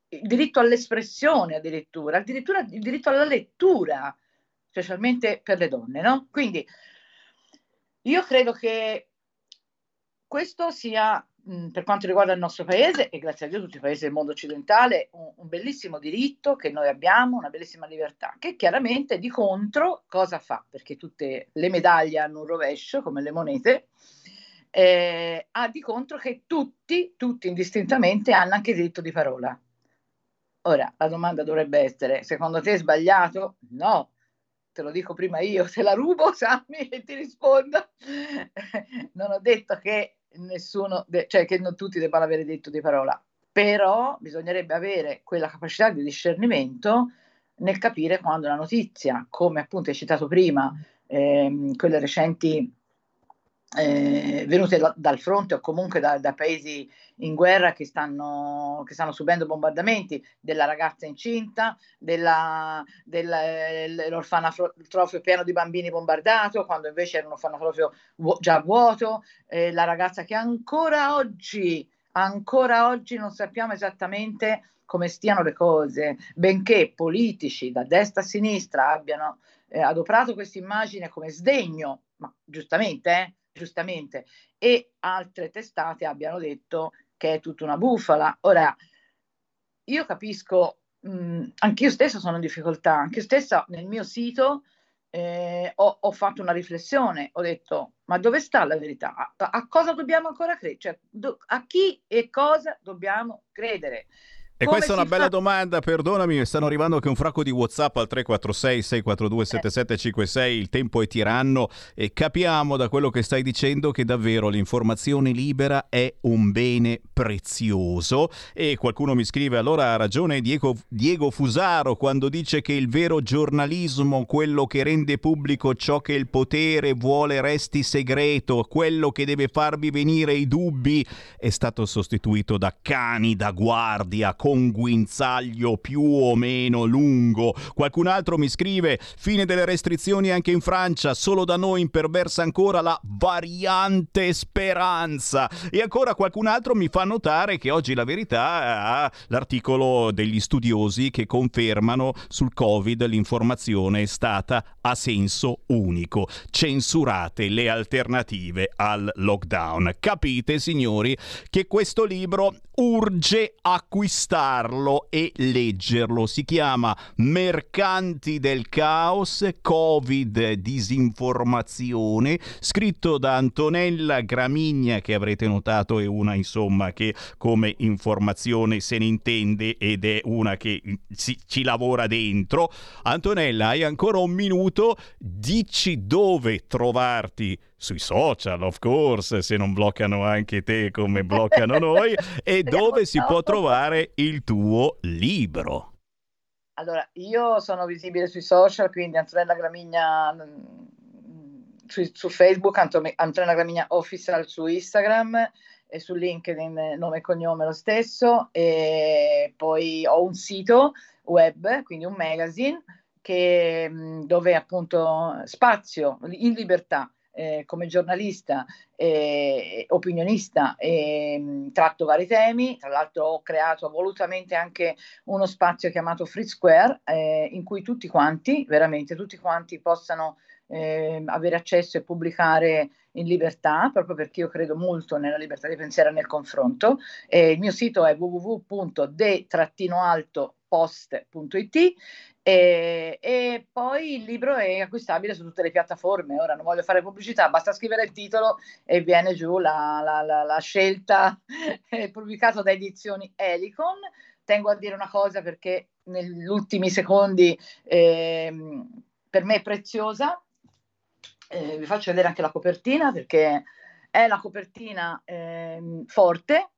il diritto all'espressione addirittura, addirittura il diritto alla lettura, specialmente per le donne, no? Quindi io credo che questo sia per quanto riguarda il nostro paese, e grazie a Dio tutti i paesi del mondo occidentale, un, un, bellissimo diritto che noi abbiamo, una bellissima libertà, che chiaramente di contro cosa fa? Perché tutte le medaglie hanno un rovescio, come le monete, eh, ha di contro che tutti, tutti indistintamente hanno anche diritto di parola. Ora, la domanda dovrebbe essere, secondo te è sbagliato? No, te lo dico prima io, *laughs* te la rubo Sammy e ti rispondo. *laughs* non ho detto che nessuno, de- cioè che non tutti debbano avere detto di parola, però bisognerebbe avere quella capacità di discernimento nel capire quando una notizia, come appunto hai citato prima, ehm, quelle recenti eh, venute la, dal fronte o comunque da, da, paesi in guerra che stanno, che stanno subendo bombardamenti, della ragazza incinta, dell'orfanotrofio pieno di bambini bombardato, quando invece era un orfanotrofio vu- già vuoto, eh, la ragazza che ancora oggi, ancora oggi non sappiamo esattamente come stiano le cose, benché politici da destra a sinistra abbiano eh, adoperato questa immagine come sdegno, ma giustamente, eh, giustamente, e altre testate abbiano detto che è tutta una bufala. Ora, io capisco, mh, anche io stessa sono in difficoltà, anche io stessa nel mio sito eh, ho, ho, fatto una riflessione, ho detto, ma dove sta la verità? A, a cosa dobbiamo ancora credere? Cioè, do, a chi e cosa dobbiamo credere? E questa è una bella fa? domanda, perdonami, stanno arrivando anche un fracco di WhatsApp al 346 642 7756, il tempo è tiranno e capiamo da quello che stai dicendo che davvero l'informazione libera è un bene prezioso e qualcuno mi scrive allora ha ragione Diego, Diego Fusaro quando dice che il vero giornalismo, quello che rende pubblico ciò che il potere vuole resti segreto, quello che deve farvi venire i dubbi, è stato sostituito da cani da guardia con guinzaglio più o meno lungo. Qualcun altro mi scrive: fine delle restrizioni anche in Francia, solo da noi imperversa ancora la variante speranza. E ancora qualcun altro mi fa notare che oggi la verità ha l'articolo degli studiosi che confermano sul Covid l'informazione è stata a senso unico. Censurate le alternative al lockdown. Capite, signori, che questo libro urge acquistarlo e leggerlo. Si chiama Mercanti del Caos, Covid, Disinformazione, scritto da Antonella Gramigna, che avrete notato è una insomma che come informazione se ne intende ed è una che si, ci lavora dentro. Antonella, hai ancora un minuto, dici dove trovarti sui social, of course, se non bloccano anche te come bloccano noi, *laughs* e dove si può trovare il tuo libro. Allora, io sono visibile sui social, quindi Antonella Gramigna mm, su, su Facebook, Antonella Gramigna Official su Instagram e su LinkedIn nome e cognome lo stesso e poi ho un sito web, quindi un magazine che, mm, dove appunto spazio in libertà eh, come giornalista e opinionista e mh, tratto vari temi, tra l'altro ho creato volutamente anche uno spazio chiamato Free Square eh, in cui tutti quanti, veramente tutti quanti possano eh, avere accesso e pubblicare in libertà, proprio perché io credo molto nella libertà di pensiero e nel confronto. Eh, il mio sito è www.de-alto.post.it e, e, poi il libro è acquistabile su tutte le piattaforme. Ora non voglio fare pubblicità, basta scrivere il titolo e viene giù la, la, la, la scelta *laughs* pubblicata da edizioni Helicon. Tengo a dire una cosa perché negli ultimi secondi eh, per me è preziosa. Eh, vi faccio vedere anche la copertina perché è la copertina eh, forte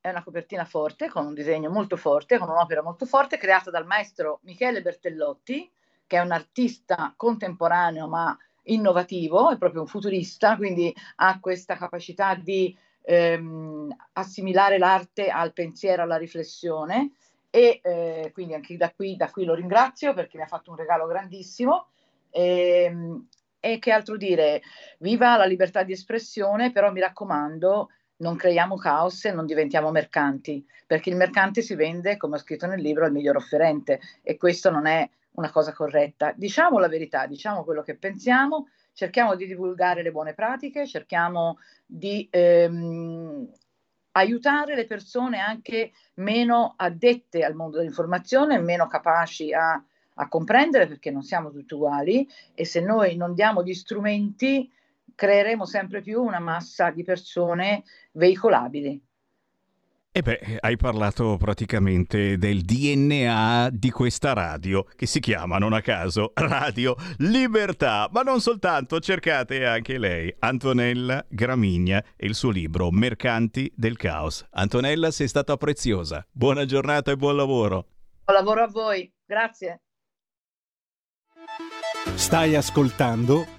è una copertina forte, con un disegno molto forte, con un'opera molto forte, creata dal maestro Michele Bertellotti, che è un artista contemporaneo ma innovativo, è proprio un futurista, quindi ha questa capacità di ehm, assimilare l'arte al pensiero, alla riflessione e eh, quindi anche da qui, da qui, lo ringrazio perché mi ha fatto un regalo grandissimo. E, ehm, e che altro dire? Viva la libertà di espressione, però mi raccomando, non creiamo caos e non diventiamo mercanti, perché il mercante si vende, come ho scritto nel libro, al miglior offerente e questo non è una cosa corretta. Diciamo la verità, diciamo quello che pensiamo, cerchiamo di divulgare le buone pratiche, cerchiamo di ehm, aiutare le persone anche meno addette al mondo dell'informazione, meno capaci a, a comprendere, perché non siamo tutti uguali e se noi non diamo gli strumenti creeremo sempre più una massa di persone veicolabili. E beh, hai parlato praticamente del DNA di questa radio, che si chiama, non a caso, Radio Libertà. Ma non soltanto, cercate anche lei, Antonella Gramigna e il suo libro Mercanti del Caos. Antonella, sei stata preziosa. Buona giornata e buon lavoro. Buon lavoro a voi, grazie. Stai ascoltando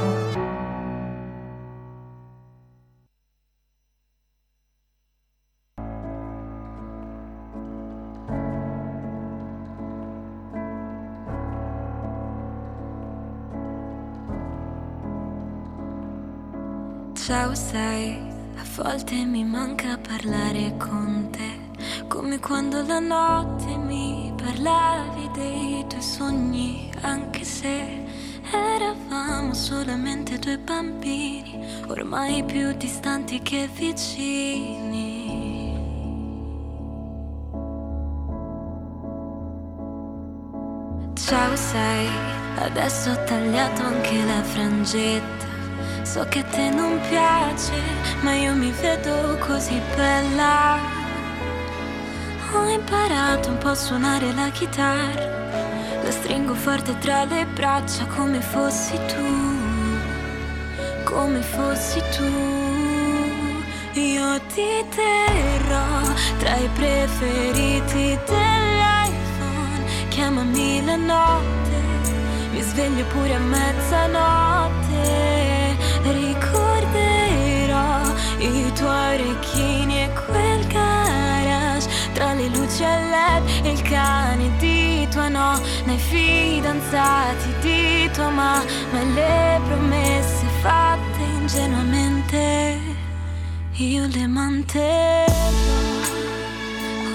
Ciao, sai, a volte mi manca parlare con te, come quando la notte mi parlavi dei tuoi sogni, anche se eravamo solamente due bambini, ormai più distanti che vicini. Ciao, sai, adesso ho tagliato anche la frangetta. So che a te non piace, ma io mi vedo così bella. Ho imparato un po' a suonare la chitarra. La stringo forte tra le braccia come fossi tu. Come fossi tu. Io ti terrò tra i preferiti dell'iPhone. Chiamami la notte, mi sveglio pure a mezzanotte. Ricorderò i tuoi orecchini e quel garage. Tra le luci a led e il cane di tua nonna I fidanzati di tua mamma E le promesse fatte ingenuamente. Io le manterrò.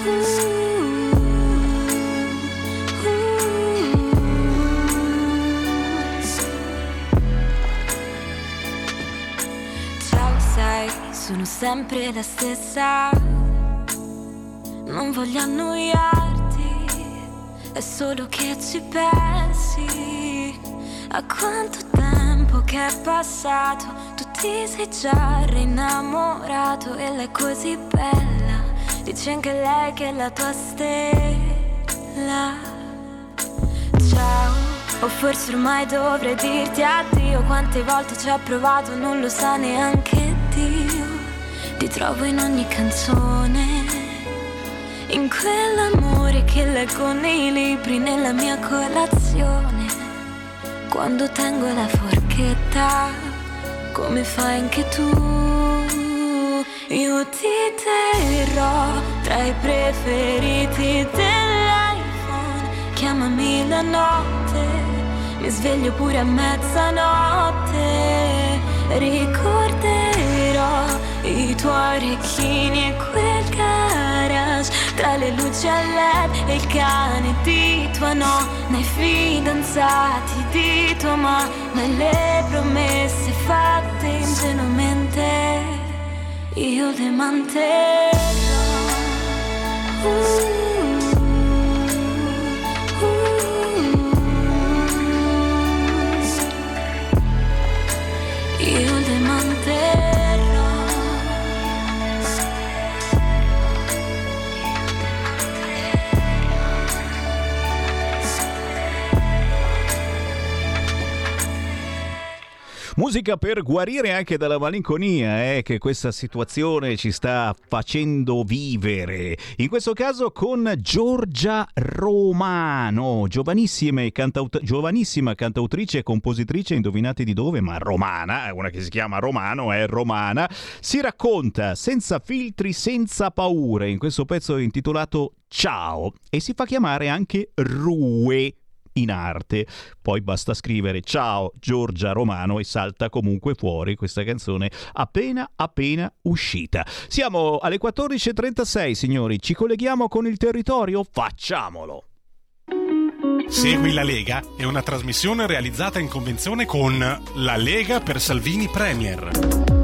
Uh. Sono sempre la stessa. Non voglio annoiarti, è solo che ci pensi. A quanto tempo che è passato, tu ti sei già rinnamorato e lei è così bella. Dice anche lei che è la tua stella. Ciao, o forse ormai dovrei dirti addio. Quante volte ci ho provato, non lo sa neanche. Ti trovo in ogni canzone, in quell'amore che leggo nei libri, nella mia colazione. Quando tengo la forchetta, come fai anche tu? Io ti terrò tra i preferiti dell'iPhone. Chiamami la notte, mi sveglio pure a mezzanotte. Ricorderò i tuoi orecchini e quel garage tra le luci a led e il cane di tua nonna, i fidanzati di tua mamma e le promesse fatte ingenuamente. Io le manterrò. Uh. Musica per guarire anche dalla malinconia, eh, che questa situazione ci sta facendo vivere. In questo caso con Giorgia Romano, giovanissima, cantaut- giovanissima cantautrice e compositrice, indovinate di dove, ma romana, una che si chiama Romano, è romana, si racconta senza filtri, senza paure, in questo pezzo intitolato Ciao, e si fa chiamare anche Rue in arte. Poi basta scrivere ciao Giorgia Romano e salta comunque fuori questa canzone appena appena uscita. Siamo alle 14.36 signori, ci colleghiamo con il territorio? Facciamolo! Segui la Lega è una trasmissione realizzata in convenzione con La Lega per Salvini Premier.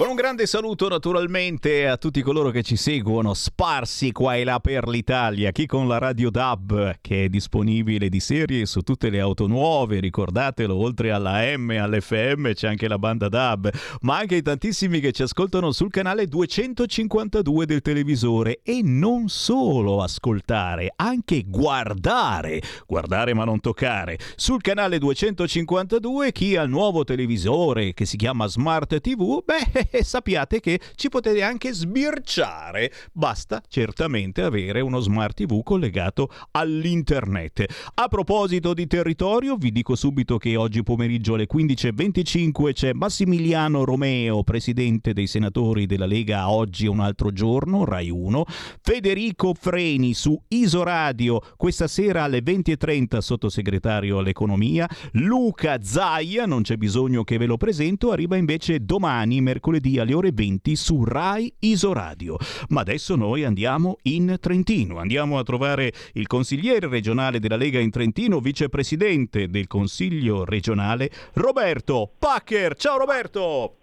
Con un grande saluto naturalmente a tutti coloro che ci seguono sparsi qua e là per l'Italia, chi con la radio DAB che è disponibile di serie su tutte le auto nuove, ricordatelo, oltre alla M all'FM c'è anche la banda DAB, ma anche i tantissimi che ci ascoltano sul canale 252 del televisore e non solo ascoltare, anche guardare, guardare ma non toccare. Sul canale 252 chi ha il nuovo televisore che si chiama Smart TV, beh e sappiate che ci potete anche sbirciare. Basta certamente avere uno smart TV collegato all'internet. A proposito di territorio, vi dico subito che oggi pomeriggio alle 15.25 c'è Massimiliano Romeo, presidente dei senatori della Lega Oggi un altro giorno, Rai 1, Federico Freni su Isoradio questa sera alle 20.30 sottosegretario all'economia, Luca Zaia, non c'è bisogno che ve lo presento, arriva invece domani, mercoledì mercoledì alle ore 20 su Rai Isoradio. Ma adesso noi andiamo in Trentino, andiamo a trovare il consigliere regionale della Lega in Trentino, vicepresidente del Consiglio regionale, Roberto Packer. Ciao Roberto!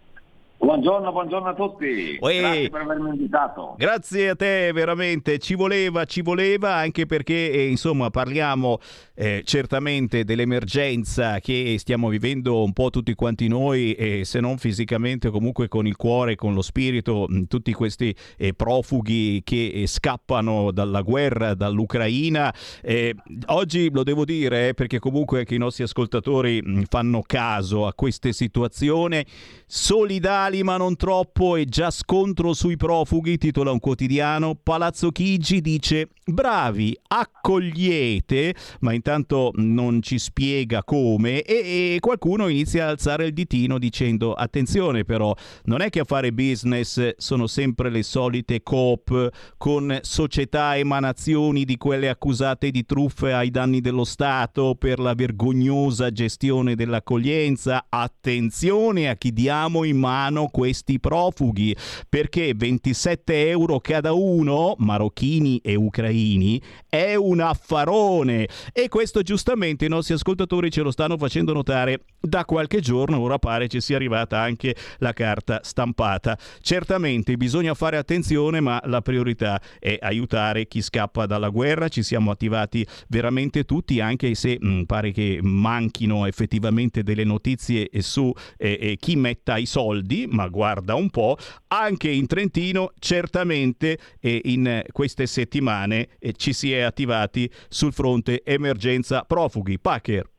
Buongiorno, buongiorno a tutti. Uè. Grazie per avermi invitato. Grazie a te, veramente. Ci voleva, ci voleva, anche perché, eh, insomma, parliamo eh, certamente dell'emergenza che stiamo vivendo un po' tutti quanti noi, eh, se non fisicamente, comunque con il cuore, con lo spirito, mh, tutti questi eh, profughi che eh, scappano dalla guerra, dall'Ucraina. Eh, oggi lo devo dire perché comunque anche i nostri ascoltatori mh, fanno caso a queste situazioni. Solidari legali ma non troppo e già scontro sui profughi, titola un quotidiano. Palazzo Chigi dice bravi, accogliete, ma intanto non ci spiega come e, e qualcuno inizia a alzare il ditino dicendo attenzione però, non è che a fare business sono sempre le solite coop con società emanazioni di quelle accusate di truffe ai danni dello Stato per la vergognosa gestione dell'accoglienza. Attenzione a chi diamo in mano mano questi profughi perché 27 euro cada uno, marocchini e ucraini, è un affarone. E questo giustamente i nostri ascoltatori ce lo stanno facendo notare. Da qualche giorno, ora pare ci sia arrivata anche la carta stampata. Certamente bisogna fare attenzione ma la priorità è aiutare chi scappa dalla guerra, ci siamo attivati veramente tutti anche se mh, mm, pare che manchino effettivamente delle notizie su eh, eh, chi metta i soldi, ma guarda un po', anche in Trentino certamente eh, in queste settimane eh, ci si è attivati sul fronte emergenza profughi. Packer.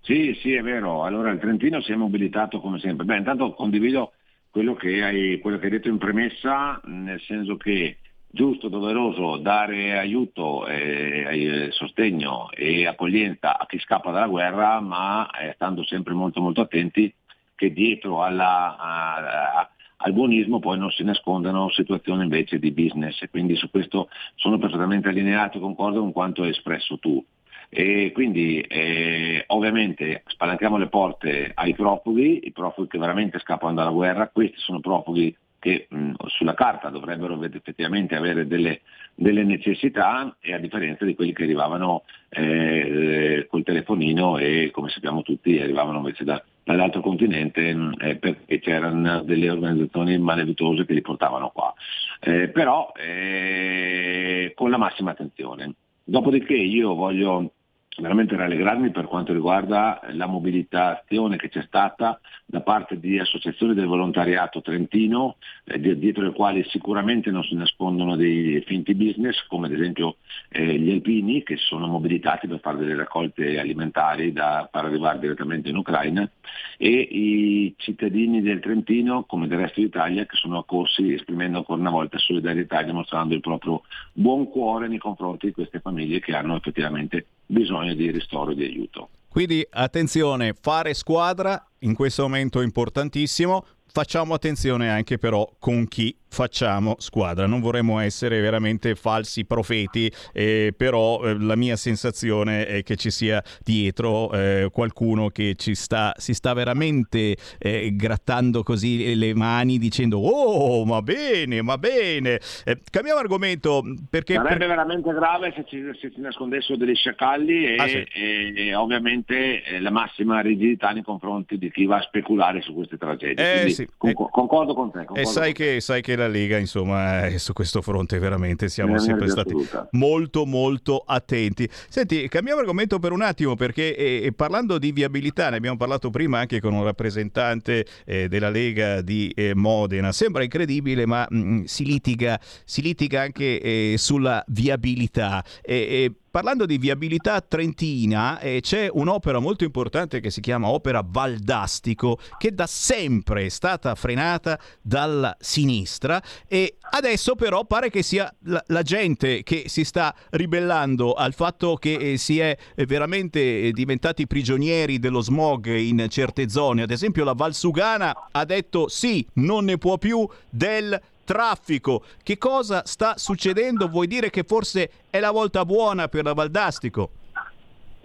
Sì, sì, è vero. Allora il Trentino si è mobilitato come sempre. Beh, intanto condivido quello che hai, quello che hai detto in premessa, nel senso che giusto, doveroso dare aiuto, eh, sostegno e accoglienza a chi scappa dalla guerra, ma eh, stando sempre molto molto attenti che dietro alla, a, al buonismo poi non si nascondano situazioni invece di business e quindi su questo sono perfettamente allineato, concordo con quanto hai espresso tu. E quindi eh, ovviamente spalanchiamo le porte ai profughi, i profughi che veramente scappano dalla guerra, questi sono profughi che mh, sulla carta dovrebbero effettivamente avere delle, delle, necessità e a differenza di quelli che arrivavano eh, col telefonino e come sappiamo tutti arrivavano invece da, dall'altro continente mh, eh, perché c'erano delle organizzazioni malavitose che li portavano qua. Eh, però eh, con la massima attenzione. Dopodiché io voglio veramente rallegrarmi per quanto riguarda la mobilitazione che c'è stata da parte di associazioni del volontariato trentino, eh, dietro le quali sicuramente non si nascondono dei finti business, come ad esempio eh, gli alpini che sono mobilitati per fare delle raccolte alimentari da far arrivare direttamente in Ucraina, e i cittadini del Trentino, come del resto d'Italia, che sono accorsi esprimendo ancora una volta solidarietà e dimostrando il proprio buon cuore nei confronti di queste famiglie che hanno effettivamente bisogno di ristoro e di aiuto. Quindi attenzione, fare squadra in questo momento è importantissimo, facciamo attenzione anche però con chi facciamo squadra. Non vorremmo essere veramente falsi profeti, eh, però eh, la mia sensazione è che ci sia dietro eh, qualcuno che ci sta, si sta veramente eh, grattando così le mani dicendo oh ma bene, ma bene. Eh, cambiamo argomento perché... Sarebbe per... veramente grave se ci, se ci nascondessero degli sciacalli e, Ah, sì. e- e ovviamente eh, la massima rigidità nei confronti di chi va a speculare su queste tragedie. Quindi sì. Con- concordo con te. E concordo sai con te. che, sai che la Lega, insomma, eh, su questo fronte veramente siamo sempre stati assoluta. molto molto attenti. Senti, cambiamo argomento per un attimo perché eh, parlando di viabilità, ne abbiamo parlato prima anche con un rappresentante eh, della Lega di eh, Modena, sembra incredibile ma mm, si, litiga, si litiga anche eh, sulla viabilità. E- e Parlando di viabilità trentina, eh, c'è un'opera molto importante che si chiama Opera Valdastico, che da sempre è stata frenata dalla sinistra e adesso però pare che sia la, la gente che si sta ribellando al fatto che eh, si è eh, veramente eh, diventati prigionieri dello smog in certe zone. Ad esempio la Valsugana ha detto sì, non ne può più del traffico. Che cosa sta succedendo? Vuoi dire che forse è la volta buona per la Valdastico?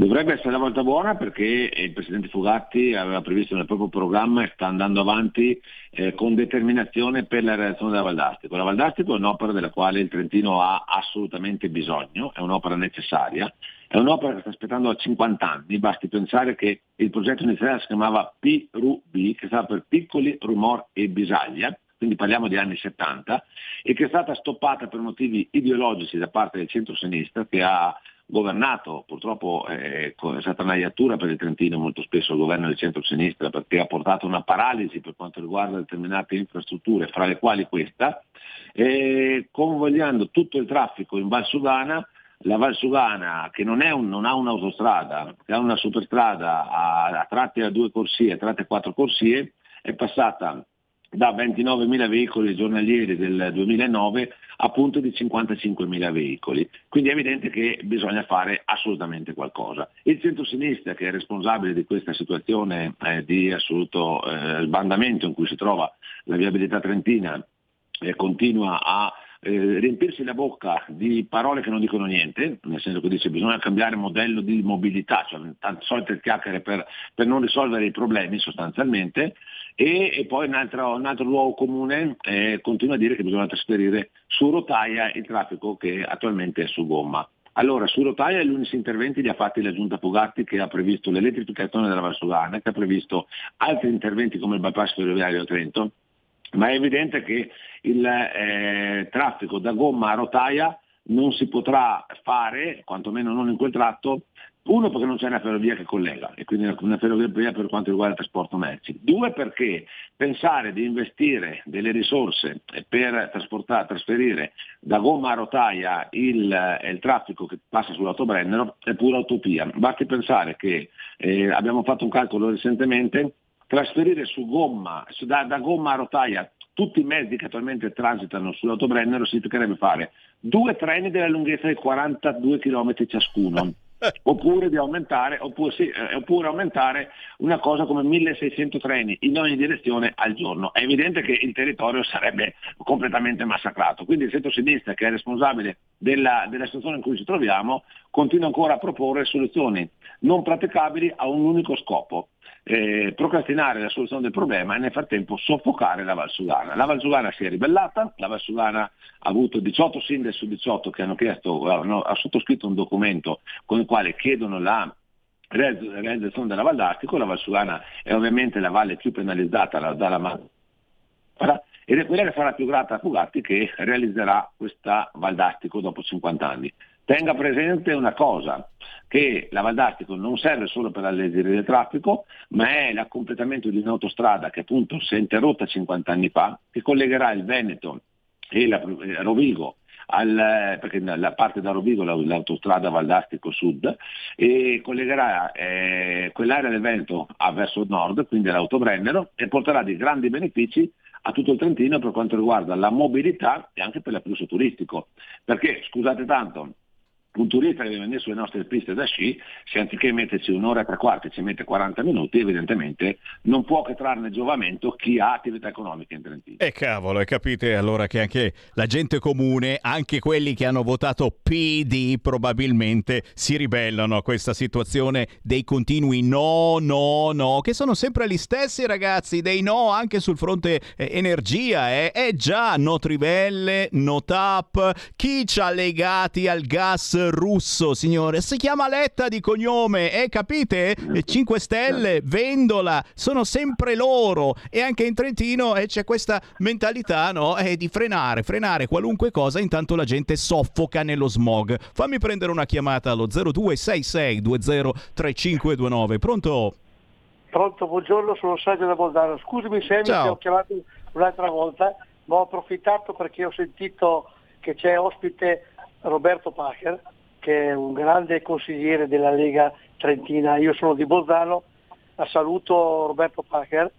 Dovrebbe essere la volta buona perché il Presidente Fugatti aveva previsto nel proprio programma e sta andando avanti eh, con determinazione per la realizzazione della Valdastico. La Valdastico è un'opera della quale il Trentino ha assolutamente bisogno, è un'opera necessaria, è un'opera che sta aspettando da 50 anni, basti pensare che il progetto iniziale si chiamava PRUB, che stava per Piccoli, Rumor e Bisaglia, quindi parliamo di anni 70, e che è stata stoppata per motivi ideologici da parte del centro-sinistra che ha governato, purtroppo eh, è stata una iattura per il Trentino molto spesso il governo del centro-sinistra perché ha portato una paralisi per quanto riguarda determinate infrastrutture, fra le quali questa, convogliando tutto il traffico in Val Sugana, la Val Sugana che non, un- non ha un'autostrada, che ha una superstrada a, a tratti a due corsie, a tratti a quattro corsie, è passata da 29.000 veicoli giornalieri del 2009 a punto di 55.000 veicoli. Quindi è evidente che bisogna fare assolutamente qualcosa. Il centro-sinistra che è responsabile di questa situazione eh, di assoluto eh, sbandamento in cui si trova la viabilità trentina eh, continua a eh, riempirsi la bocca di parole che non dicono niente, nel senso che dice bisogna cambiare modello di mobilità, cioè tante solite chiacchiere per, per non risolvere i problemi sostanzialmente, e, e poi un altro, un altro luogo comune eh, continua a dire che bisogna trasferire su rotaia il traffico che attualmente è su gomma. Allora, su rotaia gli unici interventi li ha fatti la Giunta Fugatti che ha previsto l'elettrificazione della Valsugana, che ha previsto altri interventi come il bypass ferroviario a Trento, ma è evidente che il eh, traffico da gomma a rotaia non si potrà fare, quantomeno non in quel tratto, uno perché non c'è una ferrovia che collega e quindi una ferrovia per quanto riguarda il trasporto merci. Due perché pensare di investire delle risorse per trasferire da gomma a rotaia il, eh, il traffico che passa sull'autobrennero è pura utopia. Basti pensare che eh, abbiamo fatto un calcolo recentemente, trasferire su gomma, su- da, da gomma a rotaia tutti i mezzi che attualmente transitano sull'autobrennero significherebbe fare due treni della lunghezza di 42 km ciascuno. Oppure, di aumentare, oppure, sì, eh, oppure aumentare una cosa come 1600 treni in ogni direzione al giorno. È evidente che il territorio sarebbe completamente massacrato. Quindi il centro-sinistra, che è responsabile della, della situazione in cui ci troviamo, continua ancora a proporre soluzioni non praticabili a un unico scopo, eh, procrastinare la soluzione del problema e nel frattempo soffocare la Valsugana. La Valsugana si è ribellata, la Valsugana ha avuto 18 sindaci su 18 che hanno, chiesto, hanno ha sottoscritto un documento con il quale chiedono la realizz- realizzazione della Valdastico, la Valsugana è ovviamente la valle più penalizzata la- dalla manovra ed è quella che sarà più grata a Fugatti che realizzerà questa Valdastico dopo 50 anni. Tenga presente una cosa, che la Valdastico non serve solo per alleggerire il traffico, ma è l'accompletamento di un'autostrada che appunto si è interrotta 50 anni fa, che collegherà il Veneto e la, eh, Rovigo al- perché la parte da Rovigo la- l'autostrada Valdastico Sud e collegherà eh, quell'area del Veneto a verso nord, quindi all'autobrennero, e porterà dei grandi benefici a tutto il Trentino per quanto riguarda la mobilità e anche per l'afflusso turistico. Perché, scusate tanto, punturista che deve venire sulle nostre piste da sci, se anziché metterci un'ora e tre quarti ci mette 40 minuti, evidentemente non può che trarne giovamento chi ha attività economica in Trentino. E cavolo, e capite allora che anche la gente comune, anche quelli che hanno votato PD, probabilmente si ribellano a questa situazione dei continui no, no, no, che sono sempre gli stessi ragazzi, dei no anche sul fronte eh, energia, eh. eh già, no trivelle, no tap, chi ci ha legati al gas russo, signore. Si chiama Letta di cognome, e eh, capite? 5 Stelle, Vendola, sono sempre loro. E anche in Trentino eh, c'è questa mentalità, no? Eh, di frenare, frenare qualunque cosa, intanto la gente soffoca nello smog. Fammi prendere una chiamata allo 0266203529. Pronto? Pronto, buongiorno, sono Sergio da Boldano. Scusami se mi ho chiamato un'altra volta, ma ho approfittato perché ho sentito che c'è ospite Roberto Pacher, che è un grande consigliere della Lega Trentina. Io sono di Bolzano, la saluto Roberto Pacher.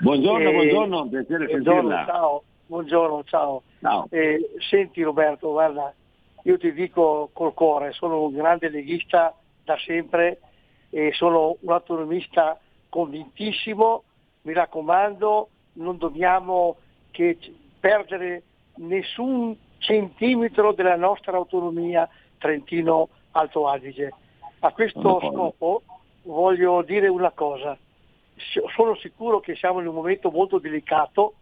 Buongiorno, e... buongiorno, piacere buongiorno, ciao, buongiorno, ciao. ciao. E, senti Roberto, guarda, io ti dico col cuore, sono un grande leghista da sempre e sono un autonomista convintissimo, mi raccomando, non dobbiamo che perdere nessun centimetro della nostra autonomia Trentino-Alto Adige. A questo scopo voglio dire una cosa, sono sicuro che siamo in un momento molto delicato,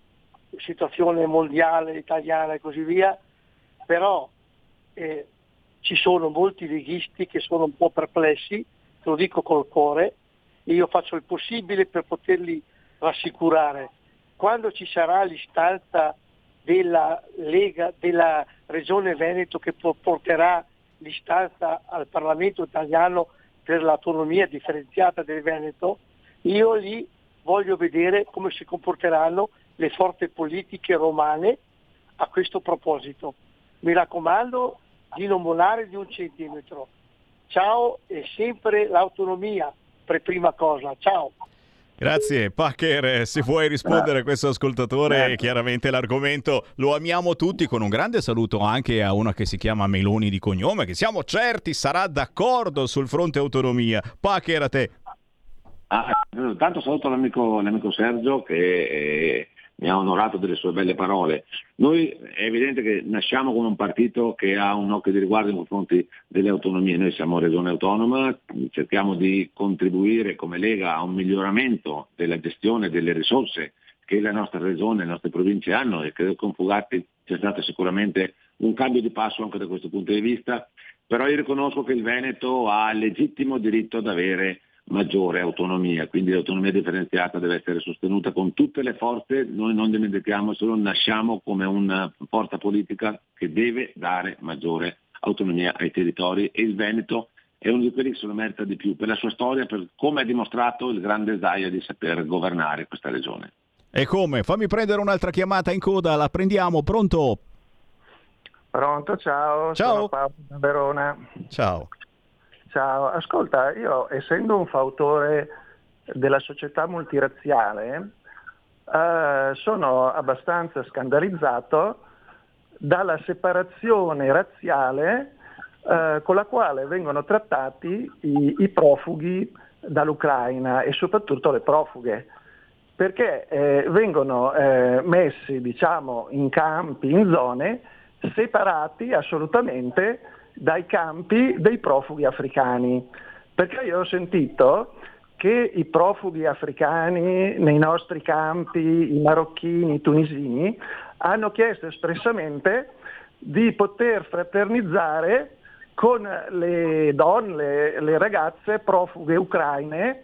situazione mondiale, italiana e così via, però eh, ci sono molti leghisti che sono un po' perplessi, te lo dico col cuore, e io faccio il possibile per poterli rassicurare. Quando ci sarà l'istanza della Lega, della Regione Veneto che porterà l'istanza al Parlamento italiano per l'autonomia differenziata del Veneto, io lì voglio vedere come si comporteranno le forze politiche romane a questo proposito. Mi raccomando di non volare di un centimetro. Ciao e sempre l'autonomia per prima cosa. Ciao. Grazie Packer, se vuoi rispondere a questo ascoltatore, chiaramente l'argomento lo amiamo tutti con un grande saluto anche a una che si chiama Meloni di cognome, che siamo certi sarà d'accordo sul fronte autonomia. Packer a te. Ah, tanto saluto l'amico, l'amico Sergio che eh, mi ha onorato delle sue belle parole. Noi è evidente che nasciamo con un partito che ha un occhio di riguardo nei confronti delle autonomie, noi siamo regione autonoma, cerchiamo di contribuire come Lega a un miglioramento della gestione delle risorse che la nostra regione, le nostre province hanno e credo che con Fugatti c'è stato sicuramente un cambio di passo anche da questo punto di vista, però io riconosco che il Veneto ha legittimo diritto ad avere maggiore autonomia, quindi l'autonomia differenziata deve essere sostenuta con tutte le forze, noi non dimentichiamo, solo nasciamo come una forza politica che deve dare maggiore autonomia ai territori e il Veneto è uno di quelli che se lo merita di più per la sua storia, per come ha dimostrato il grande Zaia di saper governare questa regione. E come? Fammi prendere un'altra chiamata in coda, la prendiamo, pronto? Pronto, ciao. Ciao. Sono Paolo da Verona. Ciao. Ciao, ascolta, io essendo un fautore della società multirazziale, eh, sono abbastanza scandalizzato dalla separazione razziale eh, con la quale vengono trattati i, i, profughi dall'Ucraina e soprattutto le profughe, perché eh, vengono eh, messi diciamo, in campi, in zone separati assolutamente dai campi dei profughi africani, perché io ho sentito che i profughi africani nei nostri campi, i marocchini, i tunisini, hanno chiesto espressamente di poter fraternizzare con le donne, le ragazze profughe ucraine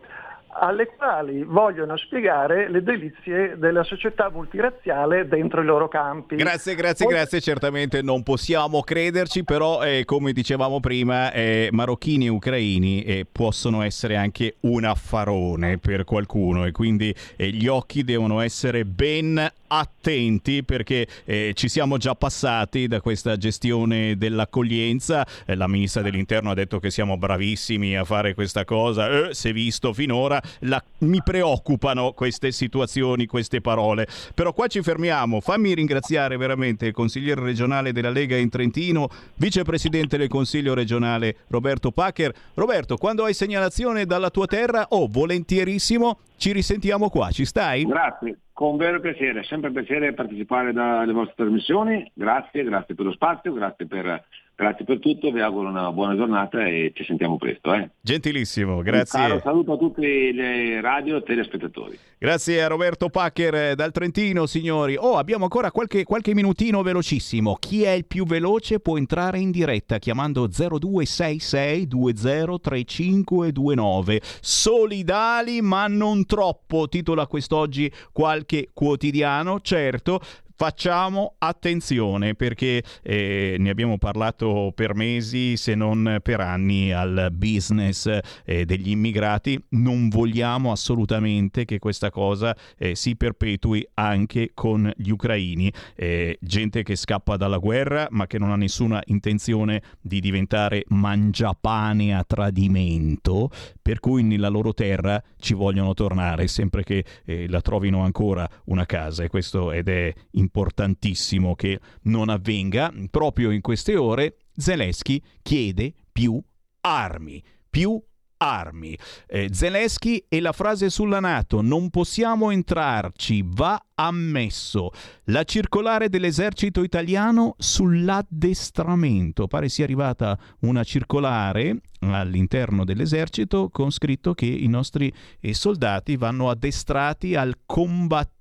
alle quali vogliono spiegare le delizie della società multirazziale dentro i loro campi. Grazie, grazie, Poi... grazie. Certamente non possiamo crederci, però eh, come dicevamo prima, eh, marocchini e ucraini eh, possono essere anche un affarone per qualcuno e quindi eh, gli occhi devono essere ben attenti perché eh, ci siamo già passati da questa gestione dell'accoglienza. Eh, la ministra dell'interno ha detto che siamo bravissimi a fare questa cosa. Eh, si è visto finora. La... mi preoccupano queste situazioni, queste parole. Però qua ci fermiamo. Fammi ringraziare veramente il consigliere regionale della Lega in Trentino, vicepresidente del Consiglio regionale Roberto Packer. Roberto, quando hai segnalazione dalla tua terra, oh, volentierissimo, ci risentiamo qua, ci stai? Grazie, con vero piacere, sempre piacere partecipare alle vostre trasmissioni, grazie, grazie per lo spazio, grazie per, grazie per tutto, vi auguro una buona giornata e ci sentiamo presto. Eh. Gentilissimo, grazie. Un caro saluto a tutti le radio e telespettatori. Grazie a Roberto Packer eh, dal Trentino, signori. Oh, abbiamo ancora qualche, qualche minutino velocissimo. Chi è il più veloce può entrare in diretta chiamando 0266203529. Solidali ma non troppo, titola quest'oggi qualche quotidiano. Certo, Facciamo attenzione perché eh, ne abbiamo parlato per mesi, se non per anni, al business eh, degli immigrati. Non vogliamo assolutamente che questa cosa eh, si perpetui anche con gli ucraini. Eh, gente che scappa dalla guerra ma che non ha nessuna intenzione di diventare mangiapane a tradimento, per cui nella loro terra ci vogliono tornare sempre che eh, la trovino ancora una casa e questo ed è importante importantissimo che non avvenga. Proprio in queste ore Zelensky chiede più armi, più armi. Eh, Zelensky e la frase sulla Nato, non possiamo entrarci, va ammesso. La circolare dell'esercito italiano sull'addestramento. Pare sia arrivata una circolare all'interno dell'esercito con scritto che i nostri eh, soldati vanno addestrati al combattimento.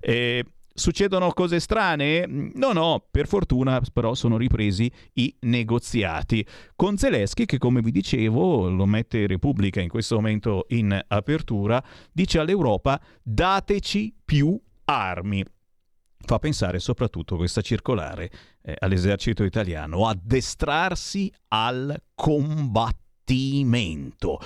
Eh, Succedono cose strane? No, no, per fortuna però sono ripresi i negoziati. Con Zelensky, che come vi dicevo, lo mette Repubblica in questo momento in apertura, dice all'Europa dateci più armi. Fa pensare soprattutto questa circolare eh, all'esercito italiano, addestrarsi al combattimento.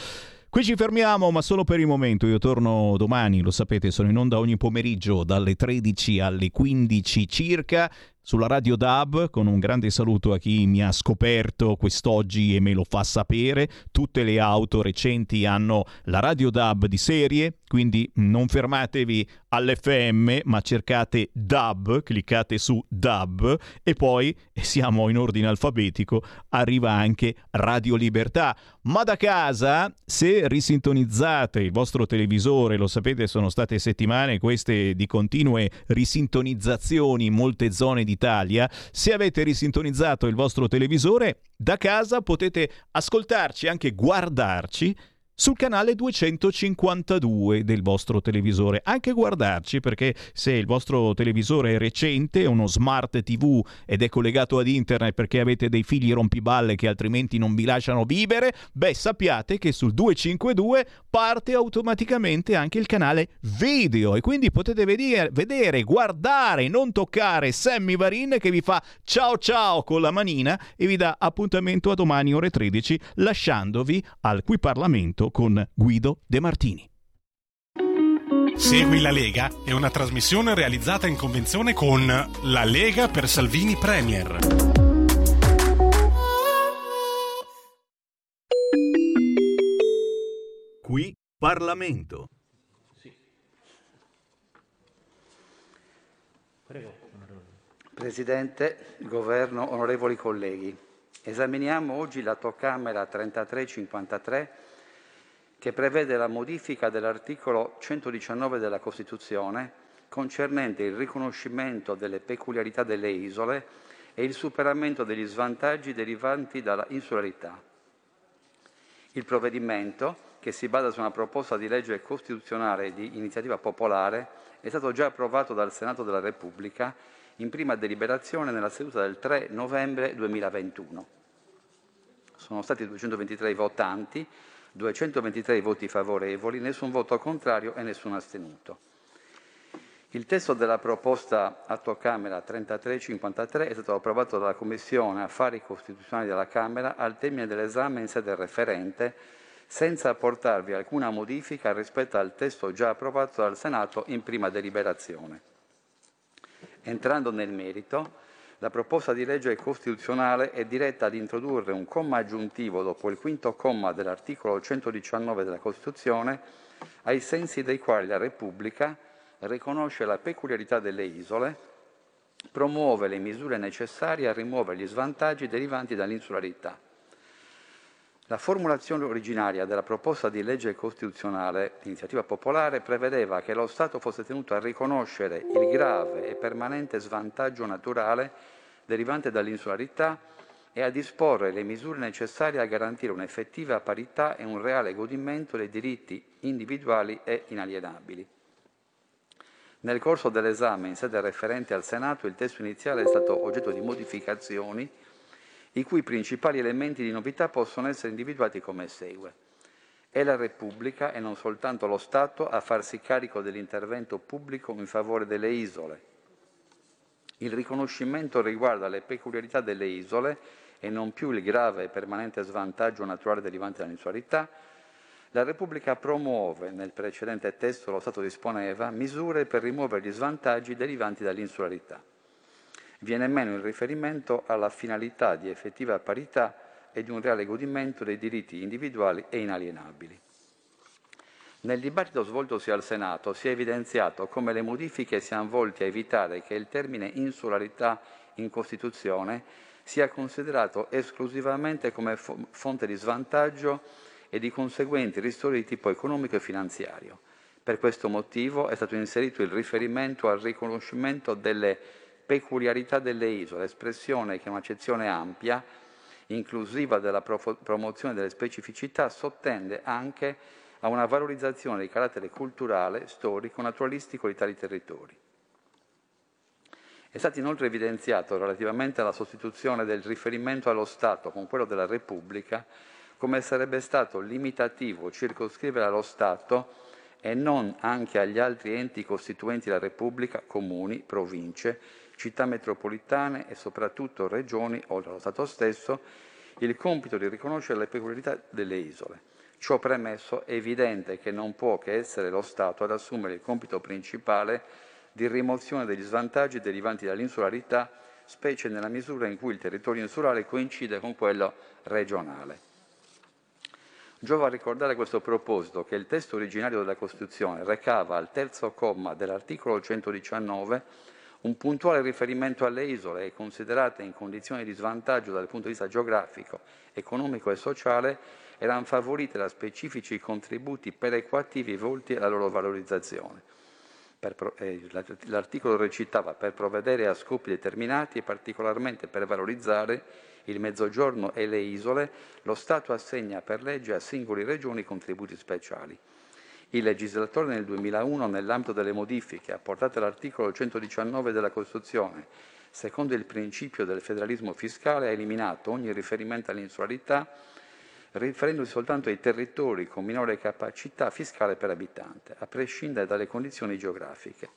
Qui ci fermiamo, ma solo per il momento. Io torno domani, lo sapete, sono in onda ogni pomeriggio dalle 13 alle 15 circa sulla Radio DAB con un grande saluto a chi mi ha scoperto quest'oggi e me lo fa sapere. Tutte le auto recenti hanno la Radio DAB di serie, quindi non fermatevi all'FM, ma cercate DAB, cliccate su DAB e poi siamo in ordine alfabetico, arriva anche Radio Libertà. Ma da casa, se risintonizzate il vostro televisore, lo sapete, sono state settimane queste di continue risintonizzazioni in molte zone d'Italia, se avete risintonizzato il vostro televisore, da casa potete ascoltarci, anche guardarci sul canale 252 del vostro televisore. Anche guardarci perché se il vostro televisore è recente, è uno smart TV ed è collegato ad internet perché avete dei figli rompiballe che altrimenti non vi lasciano vivere, beh sappiate che sul 252 parte automaticamente anche il canale video e quindi potete vedere, vedere guardare, non toccare Sammy Varin che vi fa ciao ciao con la manina e vi dà appuntamento a domani ore 13 lasciandovi al qui Parlamento con Guido De Martini. Segui la Lega è una trasmissione realizzata in convenzione con La Lega per Salvini Premier. Qui Parlamento. Presidente, Governo, onorevoli colleghi, esaminiamo oggi l'Atto Camera 3353 che prevede la modifica dell'articolo 119 della Costituzione concernente il riconoscimento delle peculiarità delle isole e il superamento degli svantaggi derivanti dalla insularità. Il provvedimento, che si basa su una proposta di legge costituzionale di iniziativa popolare, è stato già approvato dal Senato della Repubblica in prima deliberazione nella seduta del 3 novembre 2021. Sono stati 223 i votanti, 223 voti favorevoli, nessun voto contrario e nessun astenuto. Il testo della proposta Atto Camera 3353 è stato approvato dalla Commissione Affari Costituzionali della Camera al termine dell'esame in sede referente, senza apportarvi alcuna modifica rispetto al testo già approvato dal Senato in prima deliberazione. Entrando nel merito, la proposta di legge costituzionale è diretta ad introdurre un comma aggiuntivo dopo il quinto comma dell'articolo 119 della Costituzione, ai sensi dei quali la Repubblica riconosce la peculiarità delle isole, promuove le misure necessarie a rimuovere gli svantaggi derivanti dall'insularità la formulazione originaria della proposta di legge costituzionale di iniziativa popolare prevedeva che lo Stato fosse tenuto a riconoscere il grave e permanente svantaggio naturale derivante dall'insularità e a disporre le misure necessarie a garantire un'effettiva parità e un reale godimento dei diritti individuali e inalienabili. Nel corso dell'esame in sede referente al Senato il testo iniziale è stato oggetto di modificazioni i cui principali elementi di novità possono essere individuati come segue. È la Repubblica e non soltanto lo Stato a farsi carico dell'intervento pubblico in favore delle isole. Il riconoscimento riguarda le peculiarità delle isole e non più il grave e permanente svantaggio naturale derivante dall'insualità. La Repubblica promuove, nel precedente testo lo Stato disponeva, misure per rimuovere gli svantaggi derivanti dall'insularità viene meno il riferimento alla finalità di effettiva parità e di un reale godimento dei diritti individuali e inalienabili. Nel dibattito svoltosi al Senato si è evidenziato come le modifiche siano volte a evitare che il termine insularità in Costituzione sia considerato esclusivamente come fonte di svantaggio e di conseguenti ristori di tipo economico e finanziario. Per questo motivo è stato inserito il riferimento al riconoscimento delle peculiarità delle isole, espressione che è un'accezione ampia, inclusiva della promozione delle specificità, sottende anche a una valorizzazione di carattere culturale, storico, naturalistico di tali territori. È stato inoltre evidenziato relativamente alla sostituzione del riferimento allo Stato con quello della Repubblica come sarebbe stato limitativo circoscrivere allo Stato e non anche agli altri enti costituenti la Repubblica, comuni, province, città metropolitane e soprattutto regioni, oltre allo Stato stesso, il compito di riconoscere le peculiarità delle isole. Ciò premesso, è evidente che non può che essere lo Stato ad assumere il compito principale di rimozione degli svantaggi derivanti dall'insularità, specie nella misura in cui il territorio insulare coincide con quello regionale. Giova ricordare a questo proposito che il testo originario della Costituzione recava al terzo comma dell'articolo 119 un puntuale riferimento alle isole, considerate in condizioni di svantaggio dal punto di vista geografico, economico e sociale, erano favorite da specifici contributi perequativi volti alla loro valorizzazione. Per, eh, l'articolo recitava per provvedere a scopi determinati e particolarmente per valorizzare il Mezzogiorno e le isole, lo Stato assegna per legge a singoli regioni contributi speciali. Il legislatore nel 2001, nell'ambito delle modifiche apportate all'articolo 119 della Costituzione, secondo il principio del federalismo fiscale, ha eliminato ogni riferimento all'insularità, riferendosi soltanto ai territori con minore capacità fiscale per abitante, a prescindere dalle condizioni geografiche.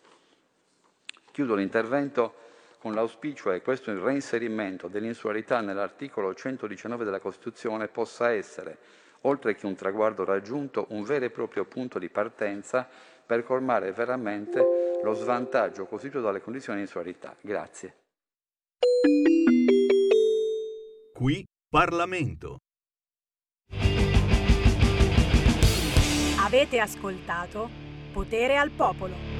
Chiudo l'intervento con l'auspicio che questo reinserimento dell'insularità nell'articolo 119 della Costituzione possa essere oltre che un traguardo raggiunto, un vero e proprio punto di partenza per colmare veramente lo svantaggio costituito dalle condizioni di insularità. Grazie. Qui Parlamento. Avete ascoltato Potere al Popolo.